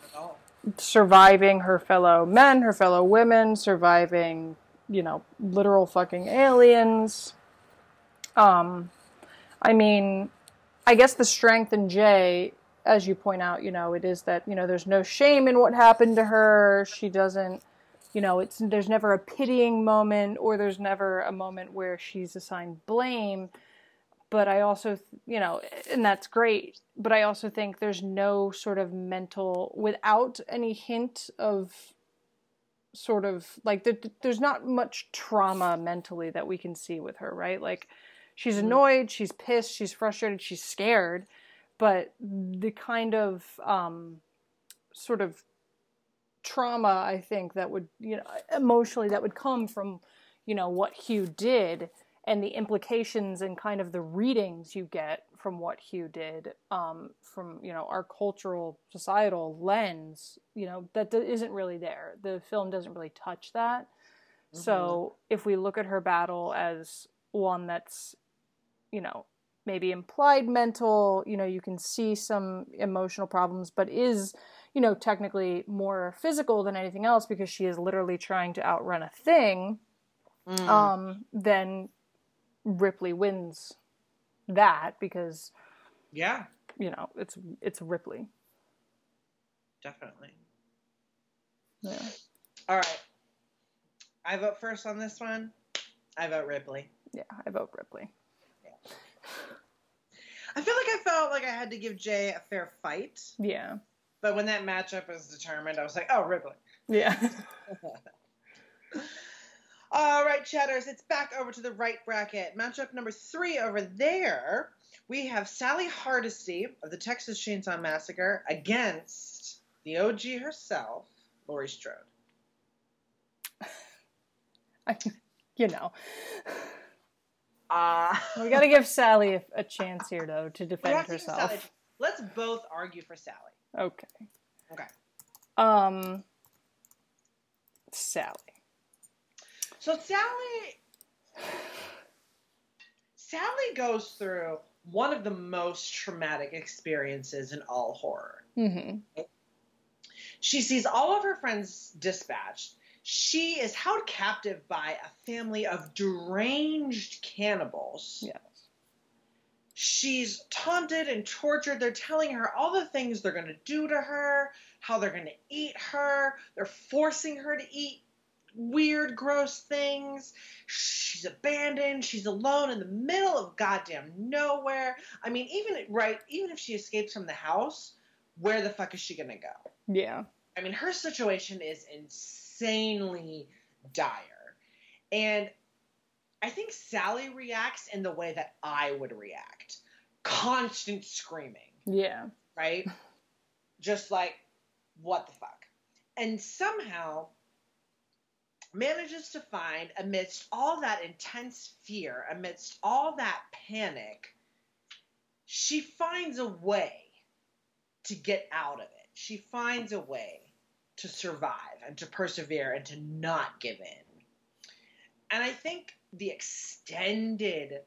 surviving her fellow men, her fellow women, surviving, you know, literal fucking aliens. Um, I mean, I guess the strength in Jay, as you point out, you know, it is that, you know, there's no shame in what happened to her. She doesn't, you know, it's there's never a pitying moment or there's never a moment where she's assigned blame. But I also, you know, and that's great. But I also think there's no sort of mental, without any hint of sort of like there, there's not much trauma mentally that we can see with her, right? Like she's Mhm. annoyed, she's pissed, she's frustrated, she's scared, but the kind of um, sort of trauma I think that would you know emotionally that would come from you know what Hugh did and the implications and kind of the readings you get from what Hugh did um, from you know our cultural societal lens you know that d- isn't really there. The film doesn't really touch that. So if we look at her battle as one that's you know maybe implied mental you know you can see some emotional problems but is you know technically more physical than anything else because she is literally trying to outrun a thing Mm. um, then Ripley wins that because yeah, you know it's it's Ripley. definitely. Yeah. All right, I vote first on this one. I vote Ripley. Yeah, I vote Ripley. I feel like I felt like I had to give Jay a fair fight, Yeah. but when that matchup was determined, I was like, oh, Ripley. Yeah. [laughs] [laughs] All right, chatters, it's back over to the right bracket. Matchup number three over there, we have Sally Hardesty of the Texas Chainsaw Massacre against the OG herself, Laurie Strode. [laughs] I, you know, Uh, we got to give Sally a, a chance here though to defend have to herself. Let's both argue for Sally. Okay. Okay. Um. Sally. So Sally Sally goes through one of the most traumatic experiences in all horror. Mm-hmm. She sees all of her friends dispatched. She is held captive by a family of deranged cannibals. Yes. She's taunted and tortured. They're telling her all the things they're going to do to her, how they're going to eat her. They're forcing her to eat weird, gross things. She's abandoned. She's alone in the middle of goddamn nowhere. I mean, even right, even if she escapes from the house, where the fuck is she gonna go? Yeah. I mean, her situation is insanely dire, and I think Sally reacts in the way that I would react: constant screaming, Yeah. right? [laughs] Just like, what the fuck? And somehow manages to find, amidst all that intense fear, amidst all that panic, she finds a way to get out of it. She finds a way to survive and to persevere and to not give in. And I think the extended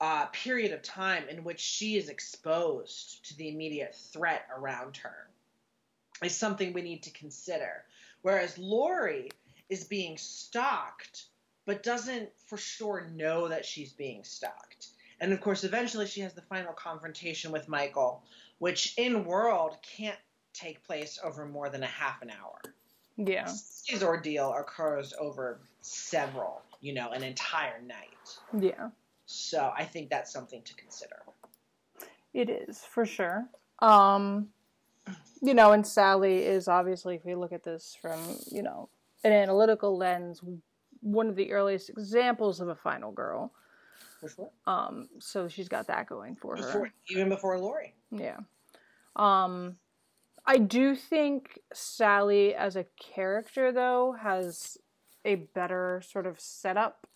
uh, period of time in which she is exposed to the immediate threat around her is something we need to consider. Whereas Laurie is being stalked, but doesn't for sure know that she's being stalked. And of course, eventually she has the final confrontation with Michael, which in world can't take place over more than a half an hour. Yeah. His ordeal occurs over several, you know, an entire night. Yeah. So I think that's something to consider. It is for sure. Um, you know, and Sally is obviously, if we look at this from you know an analytical lens, one of the earliest examples of a final girl. For sure. Um, so she's got that going for her. Even before Laurie. Yeah. Um, I do think Sally as a character, though, has a better sort of setup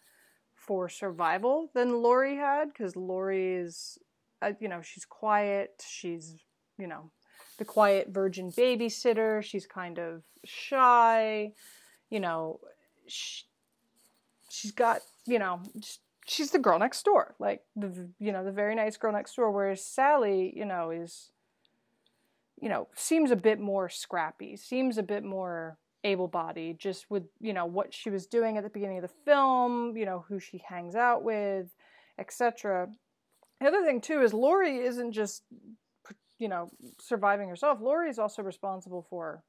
for survival than Laurie had, because Laurie is, uh, you know, she's quiet. She's, you know, the quiet virgin babysitter. She's kind of shy. You know, she, she's got, you know, she's the girl next door, like the, you know, the very nice girl next door. Whereas Sally, you know, is you know, seems a bit more scrappy, seems a bit more able bodied, just with, you know, what she was doing at the beginning of the film, you know, who she hangs out with, etc. The other thing, too, is Laurie isn't just, you know, surviving herself. Laurie is also responsible for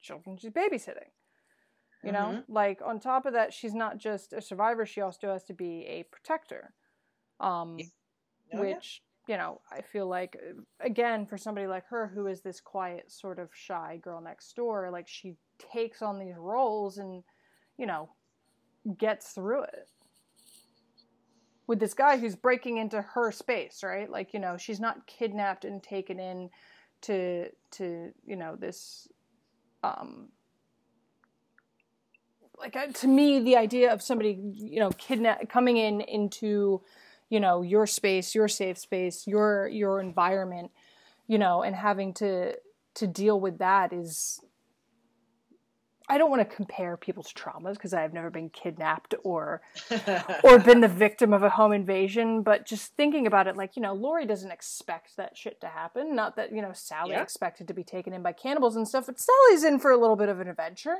children she's babysitting. You know, like on top of that, she's not just a survivor, she also has to be a protector. Um, Oh, yeah. which you know i feel like again for somebody like her who is this quiet sort of shy girl next door like she takes on these roles and you know gets through it with this guy who's breaking into her space right like you know she's not kidnapped and taken in to to you know this um like uh, to me the idea of somebody you know kidnap coming in into you know your space your safe space your your environment you know and having to to deal with that is I don't want to compare people's traumas because I've never been kidnapped or or been the [laughs] victim of a home invasion, but just thinking about it, like you know, Laurie doesn't expect that shit to happen. Not that you know Sally Yeah. expected to be taken in by cannibals and stuff, but Sally's in for a little bit of an adventure.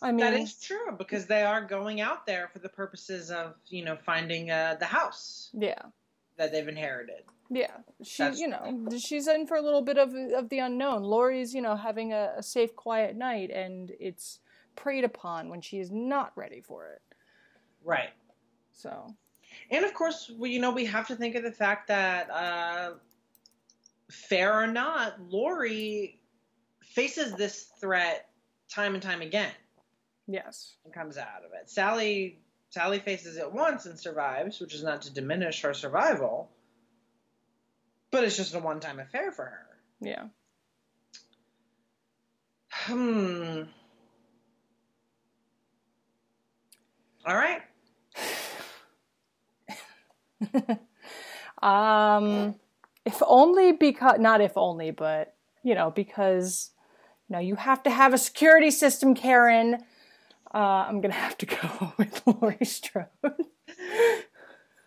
I mean, That is true because they are going out there for the purposes of you know finding uh, the house yeah, that they've inherited. yeah. She, That's- you know, she's in for a little bit of of the unknown. Laurie's, you know, having a, a safe, quiet night, and it's preyed upon when she is not ready for it. Right. So And of course, we, you know, we have to think of the fact that, uh, fair or not, Laurie faces this threat time and time again yes, and comes out of it. Sally, Sally faces it once and survives, which is not to diminish her survival, but it's just a one-time affair for her. yeah. Hmm. All right. [sighs] Um, if only because not if only, but you know because you know you have to have a security system, Karen. Uh, I'm gonna have to go [laughs] with Laurie Strode.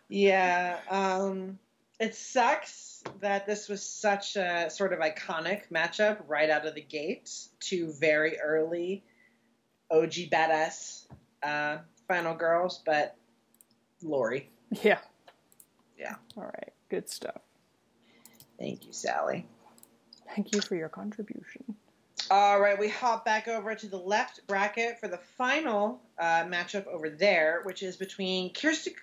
Yeah, um, it sucks that this was such a sort of iconic matchup right out of the gate. Two very early OG badass uh, final girls, but Laurie. Yeah. Yeah. All right. Good stuff. Thank you, Sally. Thank you for your contribution. All right, we hop back over to the left bracket for the final uh, matchup over there, which is between Kirsty,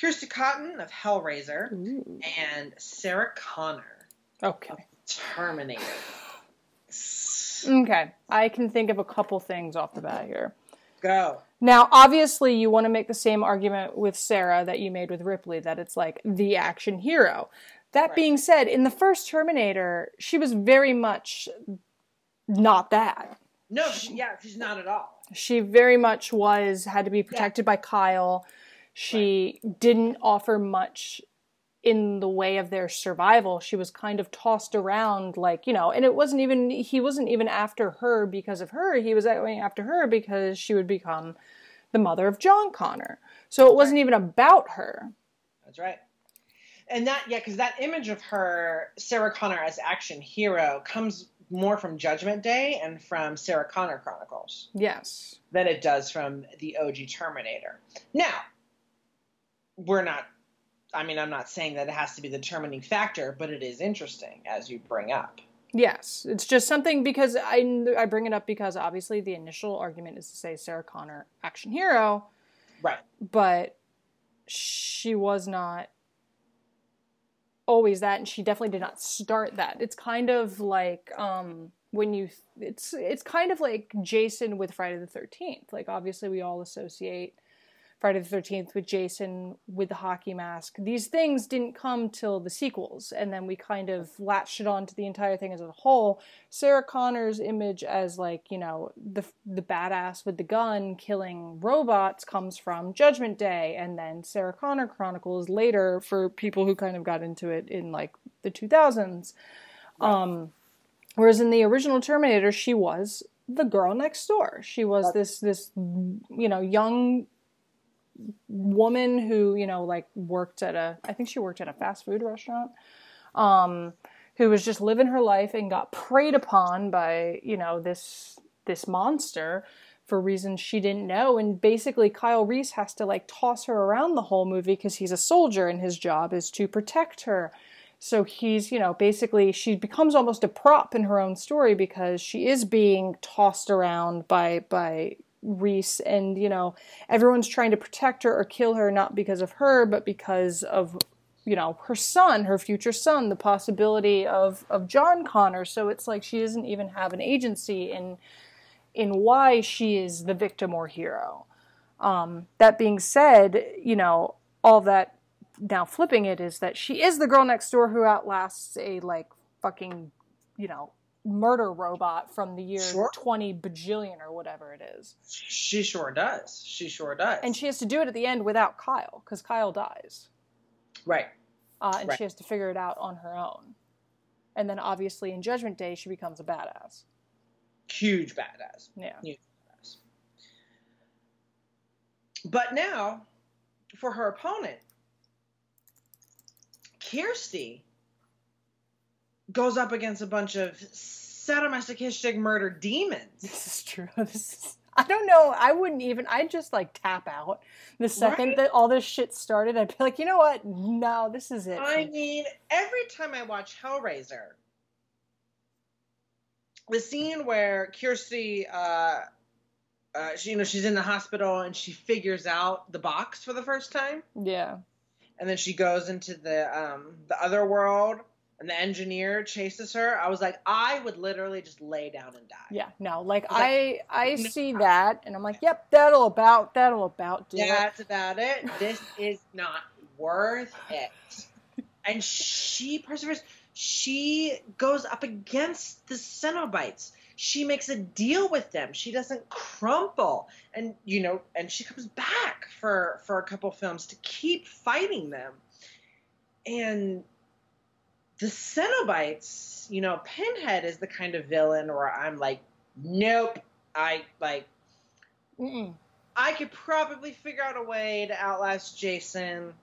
Kirsty Cotton of Hellraiser Ooh. and Sarah Connor Okay. of Terminator. Okay. I can think of a couple things off the bat here. Go. Now, obviously, you want to make the same argument with Sarah that you made with Ripley that it's like the action hero. That Right. being said, in the first Terminator, she was very much not that. No, she, yeah, she's not at all. She very much was had to be protected by Kyle. She didn't offer much in the way of their survival. She was kind of tossed around like, you know, and it wasn't even he wasn't even after her because of her. He was after her because she would become the mother of John Connor. So it wasn't even about her. That's right. And that, yeah, because that image of her, Sarah Connor as action hero, comes more from Judgment Day and from Sarah Connor Chronicles Yes. than it does from the OG Terminator. Now, we're not, I mean, I'm not saying that it has to be the determining factor, but it is interesting as you bring up. Yes, it's just something because I I bring it up because obviously the initial argument is to say Sarah Connor action hero, Right. but she was not always that and she definitely did not start that. It's kind of like um when you it's it's kind of like jason with friday the 13th like obviously we all associate friday the 13th with jason with the hockey mask. These things didn't come till the sequels and then we kind of latched it on to the entire thing as a whole. Sarah connor's image as like you know the the badass with the gun killing robots comes from judgment day and then sarah connor chronicles later for people who kind of got into it in like the 2000s um whereas in the original terminator she was the girl next door. She was this this you know young woman who you know like worked at a i think she worked at a fast food restaurant um who was just living her life and got preyed upon by you know this this monster for reasons she didn't know. And basically Kyle Reese has to like toss her around the whole movie because he's a soldier and his job is to protect her. So he's you know basically she becomes almost a prop in her own story because she is being tossed around by by Reese and you know everyone's trying to protect her or kill her not because of her but because of you know her son her future son the possibility of of John Connor. So it's like she doesn't even have an agency in in why she is the victim or hero. Um that being said you know all that now flipping it is that she is the girl next door who outlasts a like fucking you know murder robot from the year Sure. 20 bajillion or whatever it is She sure does. She sure does. and she has to do it at the end without Kyle because Kyle dies right. uh, and Right. she has to figure it out on her own and then obviously in Judgment Day she becomes a badass Huge badass. yeah Huge badass. But now, for her opponent, Kirsty goes up against a bunch of sadomasochistic murder demons. This is true. [laughs] This is. I don't know. I wouldn't even. I'd just like tap out the second Right? that all this shit started. I'd be like, you know what? No, this is it. I mean, every time I watch Hellraiser, the scene where Kirsty, uh, uh, she, you know, she's in the hospital and she figures out the box for the first time, yeah. and then she goes into the um, the other world, and the engineer chases her. I was like, I would literally just lay down and die. Yeah. No. Like I I, I see that, and I'm like, yep, that'll about, that'll about do it. That's about it. This is not worth it. And she perseveres. She goes up against the Cenobites. She makes a deal with them. She doesn't crumple. And you know, and she comes back for for a couple films to keep fighting them. And the Cenobites, you know, Pinhead is the kind of villain where I'm like, nope. I like Mm-mm. I could probably figure out a way to outlast Jason.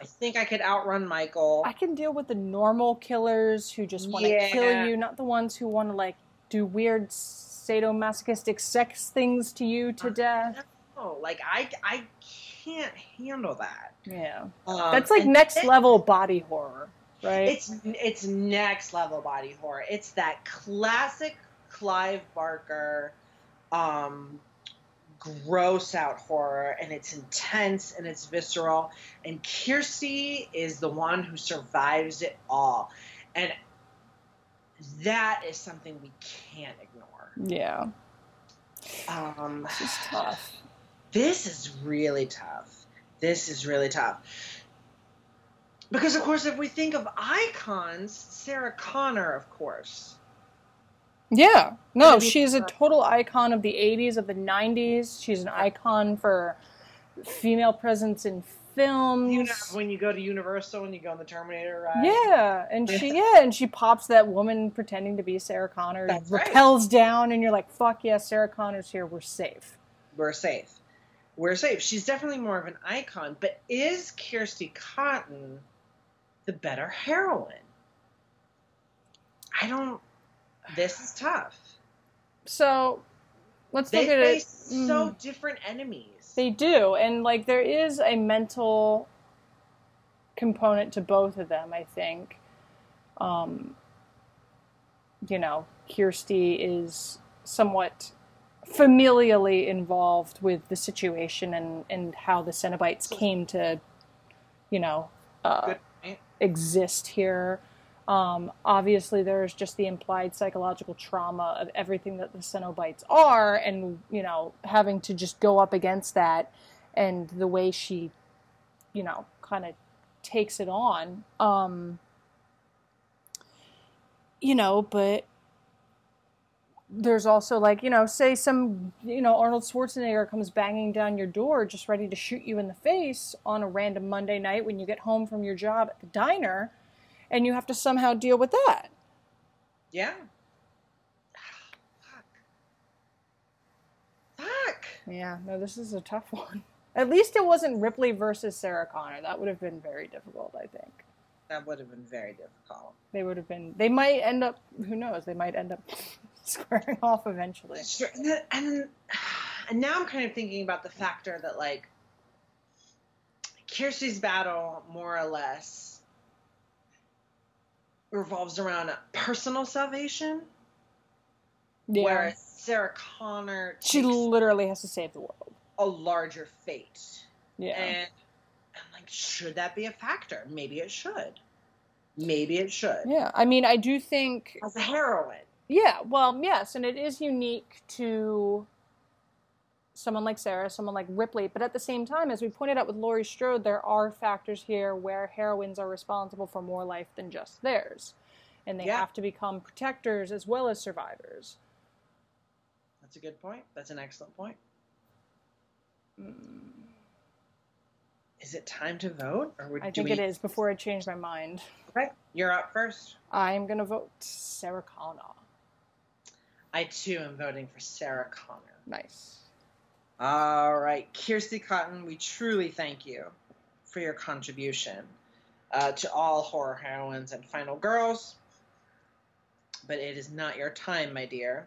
I think I could outrun Michael. I can deal with the normal killers who just want to Yeah. kill you, not the ones who want to like do weird sadomasochistic sex things to you to death. Oh, like I I can't handle that. Yeah. Um, That's like next it- level body horror, right? It's it's next level body horror. It's that classic Clive Barker, um, gross out horror, and it's intense and it's visceral. And Kirsty is the one who survives it all, and that is something we can't ignore. yeah. Um, This is tough. this is really tough. This is really tough. Because, of course, if we think of icons, Sarah Connor, of course. Yeah. No, she's a total icon of the 80s, of the 90s. She's an icon for female presence in films. You know, when you go to Universal and you go on the Terminator ride. Yeah, and she [laughs] yeah, and she pops that woman pretending to be Sarah Connor, That's right. rappels down, and you're like, "Fuck yeah, Sarah Connor's here. We're safe." We're safe. We're safe. She's definitely more of an icon. But is Kirsty Cotton the better heroine? I don't. This is tough. So, let's They look at it. so Mm. different enemies. They do, and like there is a mental component to both of them. I think. Um, you know, Kirsty is somewhat familially involved with the situation and and how the Cenobites came to, you know, uh. Exist here. Um, obviously, there's just the implied psychological trauma of everything that the Cenobites are, and you know, having to just go up against that, and the way she, you know, kind of takes it on. Um, you know, but there's also like you know, say some you know Arnold Schwarzenegger comes banging down your door, just ready to shoot you in the face on a random Monday night when you get home from your job at the diner and you have to somehow deal with that. Yeah. Fuck. Fuck. Yeah, no, this is a tough [laughs] one. At least it wasn't Ripley versus Sarah Connor. That would have been very difficult, I think. That would have been very difficult. They would have been, they might end up, who knows, they might end up [laughs] [laughs] squaring off eventually. Sure. And, then, and, then- [sighs] and now I'm kind of thinking about the factor that, like, Kirsty's battle, more or less, revolves around personal salvation, Yeah. whereas Sarah Connor she literally has to save the world. a larger fate. Yeah. And, and, like, should that be a factor? Maybe it should. Maybe it should. yeah. I mean, I do think As a heroine. Yeah, well, yes, and it is unique to someone like Sarah, someone like Ripley, but at the same time, as we pointed out with Laurie Strode, there are factors here where heroines are responsible for more life than just theirs. And they Yeah. have to become protectors as well as survivors. That's a good point. That's an excellent point. Mm, Is it time to vote, or would, I think we? it is before I change my mind. Okay, you're up first. I'm going to vote Sarah Connor. I too am voting for Sarah Connor. Nice. All right, Kirsty Cotton, we truly thank you for your contribution uh, to all horror heroines and final girls. But it is not your time, my dear.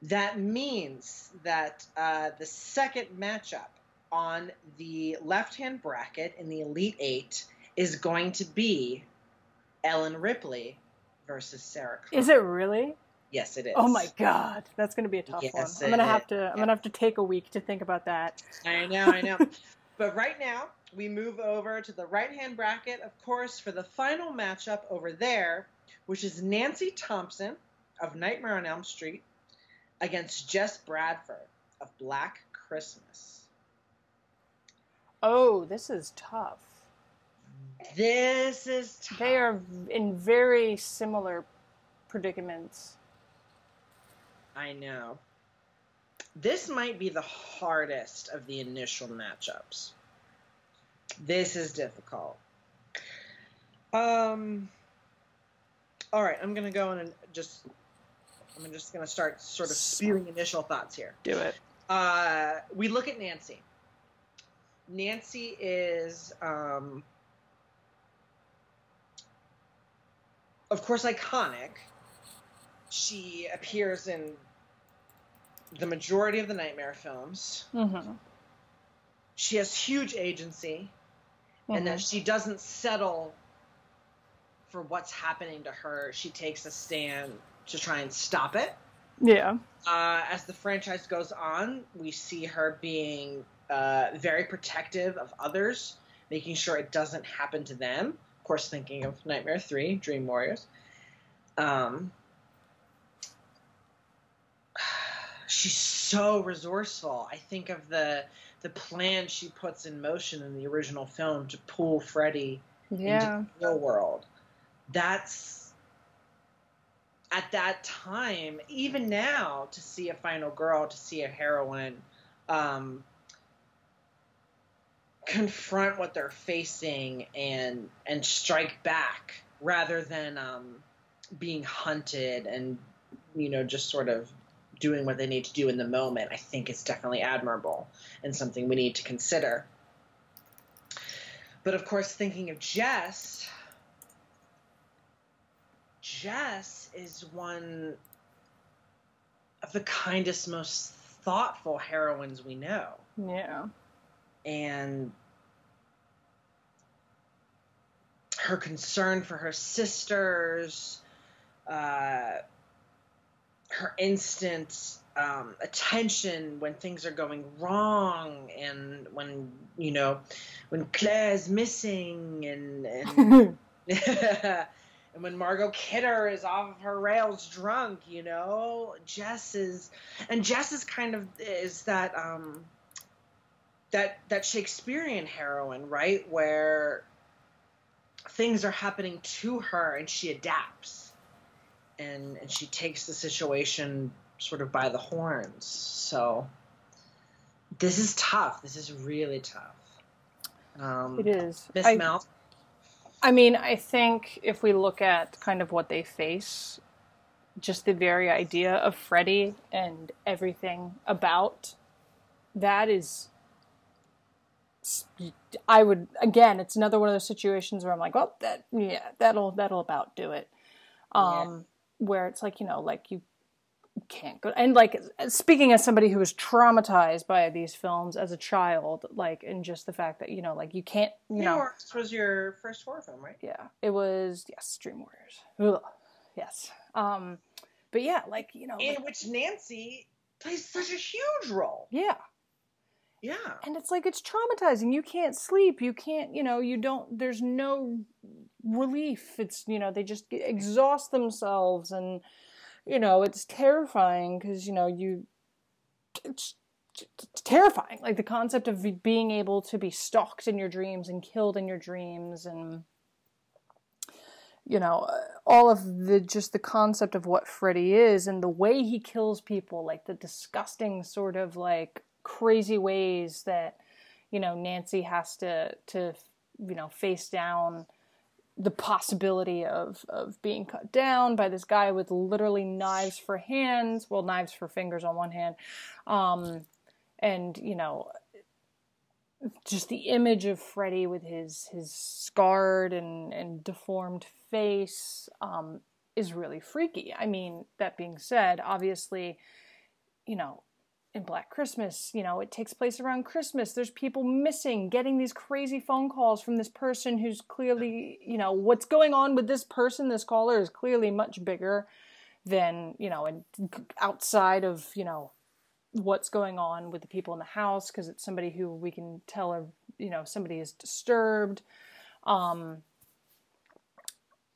That means that uh, the second matchup on the left hand bracket in the Elite Eight is going to be Ellen Ripley versus Sarah Connor. Is it really? Yes, it is. Oh my god, that's going to be a tough Yes, one. I'm going to have to I'm going to have to take a week to think about that. I know, I know. [laughs] but right now, we move over to the right hand bracket, of course, for the final matchup over there, which is Nancy Thompson of Nightmare on Elm Street against Jess Bradford of Black Christmas. Oh, this is tough. This is tough. They are in very similar predicaments. I know. This might be the hardest of the initial matchups. This is difficult. Um, all right, I'm gonna go in and just I'm just gonna start sort of spewing initial thoughts here. Do it. Uh, we look at Nancy. Nancy is, um, of course, iconic she appears in the majority of the Nightmare films. Mm-hmm. She has huge agency, and that she doesn't settle for what's happening to her. She takes a stand to try and stop it. Yeah. Uh, as the franchise goes on, we see her being uh, very protective of others, making sure it doesn't happen to them. Of course, thinking of Nightmare 3, Dream Warriors. Um, she's so resourceful. I think of the the plan she puts in motion in the original film to pull Freddy Yeah. into the real world. That's at that time, even now, to see a final girl, to see a heroine um, confront what they're facing and and strike back rather than um, being hunted and you know just sort of doing what they need to do in the moment, I think is definitely admirable and something we need to consider. But of course, thinking of Jess, Jess is one of the kindest, most thoughtful heroines we know. Yeah. And her concern for her sisters, uh, her instant um, attention when things are going wrong, and when you know when Claire's missing, and and, [laughs] [laughs] and when Margot Kidder is off of her rails drunk, you know, Jess is, and Jess is kind of is that um, that that Shakespearean heroine, right, where things are happening to her and she adapts and and she takes the situation sort of by the horns. So this is tough. This is really tough. Um, It is. Miss Mel. I mean, I think if we look at kind of what they face, just the very idea of Freddy and everything about that is. I would again. It's another one of those situations where I'm like, well, that yeah, that'll that'll about do it. Um, where it's like you know, like you can't go and like speaking as somebody who was traumatized by these films as a child, like and just the fact that you know, like you can't, you New know, York's was your first horror film, right? yeah, it was yes, Dream Warriors. Ugh. Yes. Um, but yeah, like you know, In like- which Nancy plays such a huge role. yeah, Yeah. and it's like it's traumatizing. You can't sleep. You can't. You know, you don't. There's no relief. It's you know they just exhaust themselves, and you know it's terrifying because you know you. It's, it's terrifying, like the concept of being able to be stalked in your dreams and killed in your dreams, and you know all of the just the concept of what Freddy is and the way he kills people, like the disgusting sort of like crazy ways that you know Nancy has to to you know face down the possibility of of being cut down by this guy with literally knives for hands, well knives for fingers on one hand, um, and you know just the image of Freddy with his his scarred and and deformed face um, is really freaky. I mean, that being said, obviously, you know, in Black Christmas, you know, it takes place around Christmas. There's people missing, getting these crazy phone calls from this person who's clearly, you know, what's going on with this person, this caller is clearly much bigger than, you know, and outside of, you know, what's going on with the people in the house because it's somebody who we can tell are, you know, somebody is disturbed. Um,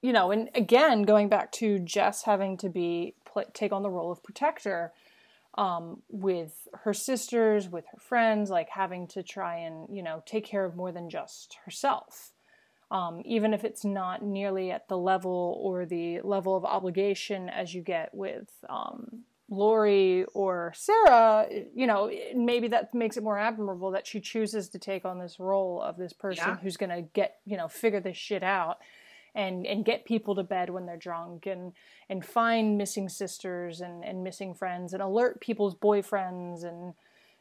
you know, and again, going back to Jess having to be take on the role of protector, um, with her sisters, with her friends, like having to try and, you know, take care of more than just herself. Um, even if it's not nearly at the level or the level of obligation as you get with um, Laurie or Sarah, you know, maybe that makes it more admirable that she chooses to take on this role of this person Yeah. who's going to get, you know, figure this shit out and and get people to bed when they're drunk and and find missing sisters and and missing friends and alert people's boyfriends and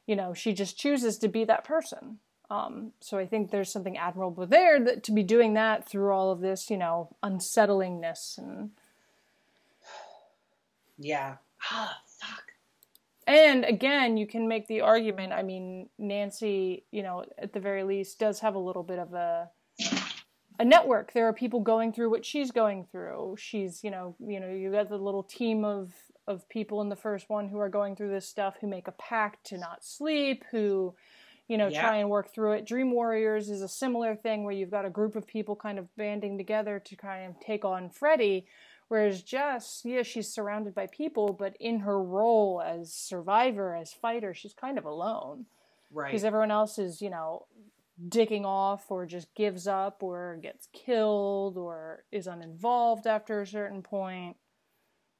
you know she just chooses to be that person Um, so I think there's something admirable there that to be doing that through all of this, you know, unsettlingness and yeah. Ah, fuck. And again, you can make the argument. I mean, Nancy, you know, at the very least, does have a little bit of a a network. There are people going through what she's going through. She's, you know, you know, you got the little team of of people in the first one who are going through this stuff, who make a pact to not sleep, who, you know, Yeah. try and work through it. Dream Warriors is a similar thing where you've got a group of people kind of banding together to kind of take on Freddy. Whereas Jess, yeah, she's surrounded by people, but in her role as survivor, as fighter, she's kind of alone Right. because everyone else is, you know, dicking off or just gives up or gets killed or is uninvolved after a certain point.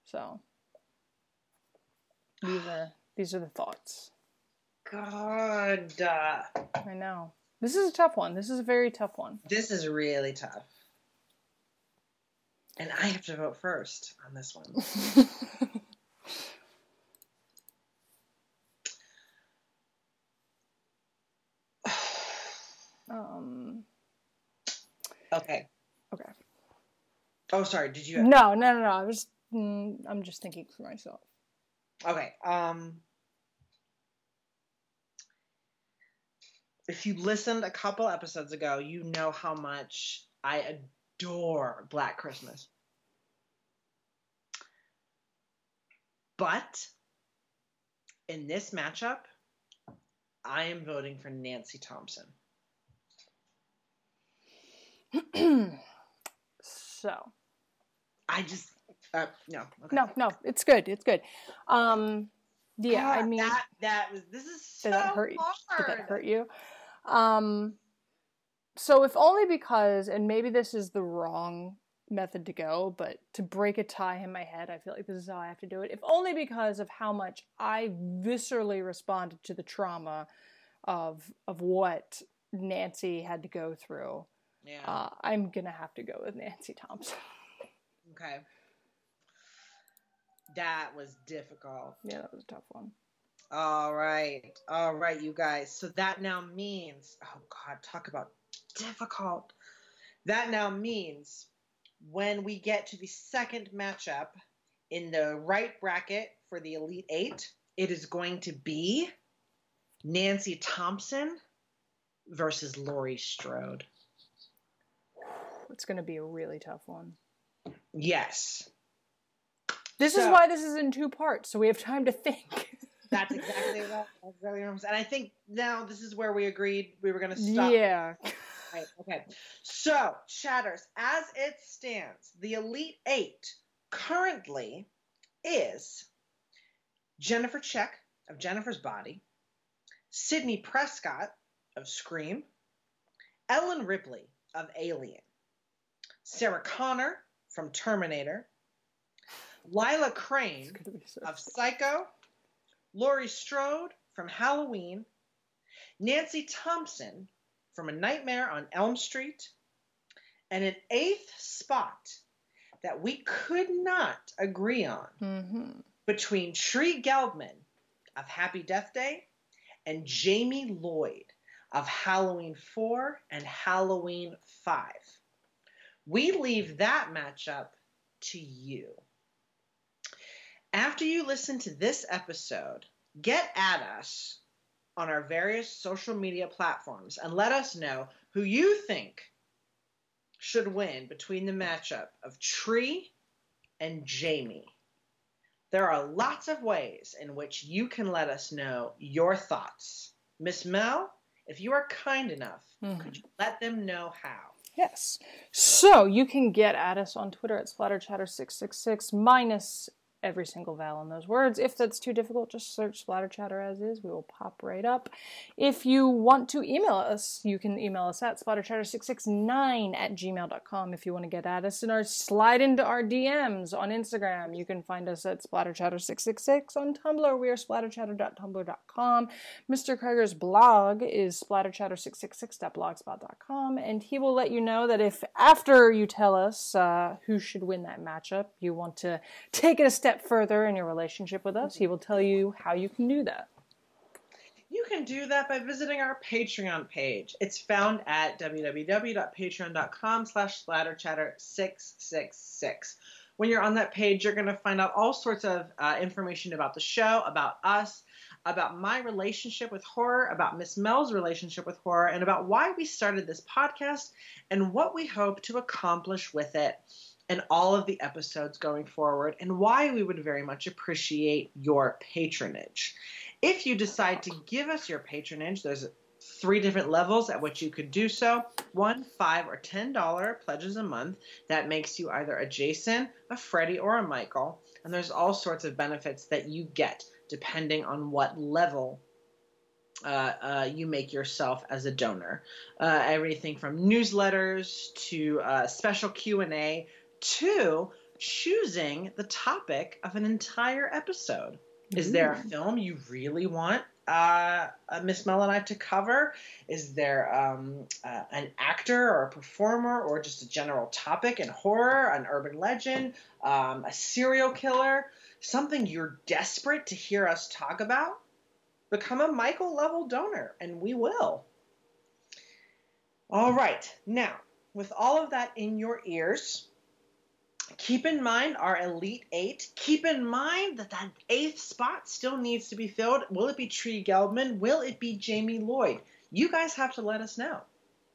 So these are these are the thoughts. God. Uh, I know. This is a tough one. This is a very tough one. this is really tough. And I have to vote first on this one. [laughs] Um Okay. okay. Oh, sorry. Did you? Have... No, no, no, no. I was mm, I'm just thinking for myself. Okay. Um. If you listened a couple episodes ago, you know how much I adore Black Christmas. But in this matchup, I am voting for Nancy Thompson. [clears throat] So, I just uh, no. Okay. no, no, it's good. It's good. Um yeah, I mean that that was this is so Did that hurt you? Did that hurt you? Um, so if only because, and maybe this is the wrong method to go, but to break a tie in my head, I feel like this is how I have to do it. If only because of how much I viscerally responded to the trauma of of what Nancy had to go through. Yeah. Uh, I'm gonna have to go with Nancy Thompson. [laughs] Okay. That was difficult. yeah, that was a tough one. All right. All right, you guys. So that now means, oh God, talk about difficult. That now means when we get to the second matchup in the right bracket for the Elite Eight, it is going to be Nancy Thompson versus Laurie Strode. It's gonna be a really tough one. Yes. This is why this is in two parts, so we have time to think. [laughs] That's exactly what, that's exactly what I'm saying. And I think now this is where we agreed we were going to stop. Yeah. Right, okay. So, Shatters, as it stands, the Elite Eight currently is Jennifer Check of Jennifer's Body, Sidney Prescott of Scream, Ellen Ripley of Alien, Sarah Connor from Terminator, Lila Crane so of Psycho, Laurie Strode from Halloween, Nancy Thompson from A Nightmare on Elm Street, and an eighth spot that we could not agree on hmm between Tree Gelbman of Happy Death Day and Jamie Lloyd of Halloween 4 and Halloween 5. We leave that matchup to you. After you listen to this episode, get at us on our various social media platforms and let us know who you think should win between the matchup of Tree and Jamie. There are lots of ways in which you can let us know your thoughts. Miss Mel, if you are kind enough, Mhm. could you let them know how? Yes. So you can get at us on Twitter at splatterchatter666 minus every single vowel in those words. If that's too difficult, just search Splatter Chatter as is. We will pop right up. If you want to email us, you can email us at splatterchatter669 at gmail.com if you want to get at us and our slide into our DMs on Instagram. You can find us at splatterchatter666 on Tumblr. We are splatterchatter.tumblr.com. Mr. Kreger's blog is splatterchatter666.blogspot.com, and he will let you know that if after you tell us uh, who should win that matchup, you want to take it a step further in your relationship with us, he will tell you how you can do that. You can do that by visiting our Patreon page. It's found at www.patreon.com slash splatterchatter666. When you're on that page, you're going to find out all sorts of uh, information about the show, about us, about my relationship with horror, about Miss Mel's relationship with horror, and about why we started this podcast and what we hope to accomplish with it and all of the episodes going forward, and why we would very much appreciate your patronage. If you decide to give us your patronage, there's three different levels at which you could do so. One, five, or ten dollar pledges a month. That makes you either a Jason, a Freddy, or a Michael. And there's all sorts of benefits that you get depending on what level uh, uh, you make yourself as a donor. Uh, everything from newsletters to uh, special Q to choosing the topic of an entire episode. Is there a film you really want uh, uh, Miss Mel and I to cover? Is there um, uh, an actor or a performer or just a general topic in horror, an urban legend, um, a serial killer, something you're desperate to hear us talk about? Become a Michael level donor, and we will. All right, now, with all of that in your ears, keep in mind our elite eight. Keep in mind that that eighth spot still needs to be filled. Will it be Tree Gelbman? Will it be Jamie Lloyd? You guys have to let us know.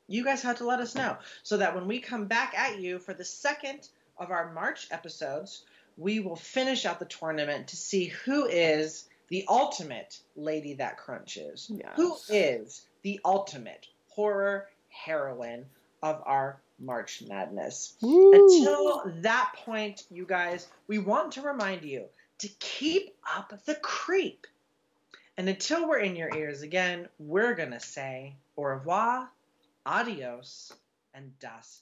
You guys have to let us know so that when we come back at you for the second of our March episodes, we will finish out the tournament to see who is the ultimate lady that crunches. Yes. Who is the ultimate horror heroine of our March Madness. Woo. Until that point, you guys, we want to remind you to keep up the creep. And until we're in your ears again, we're going to say au revoir, adios, and das.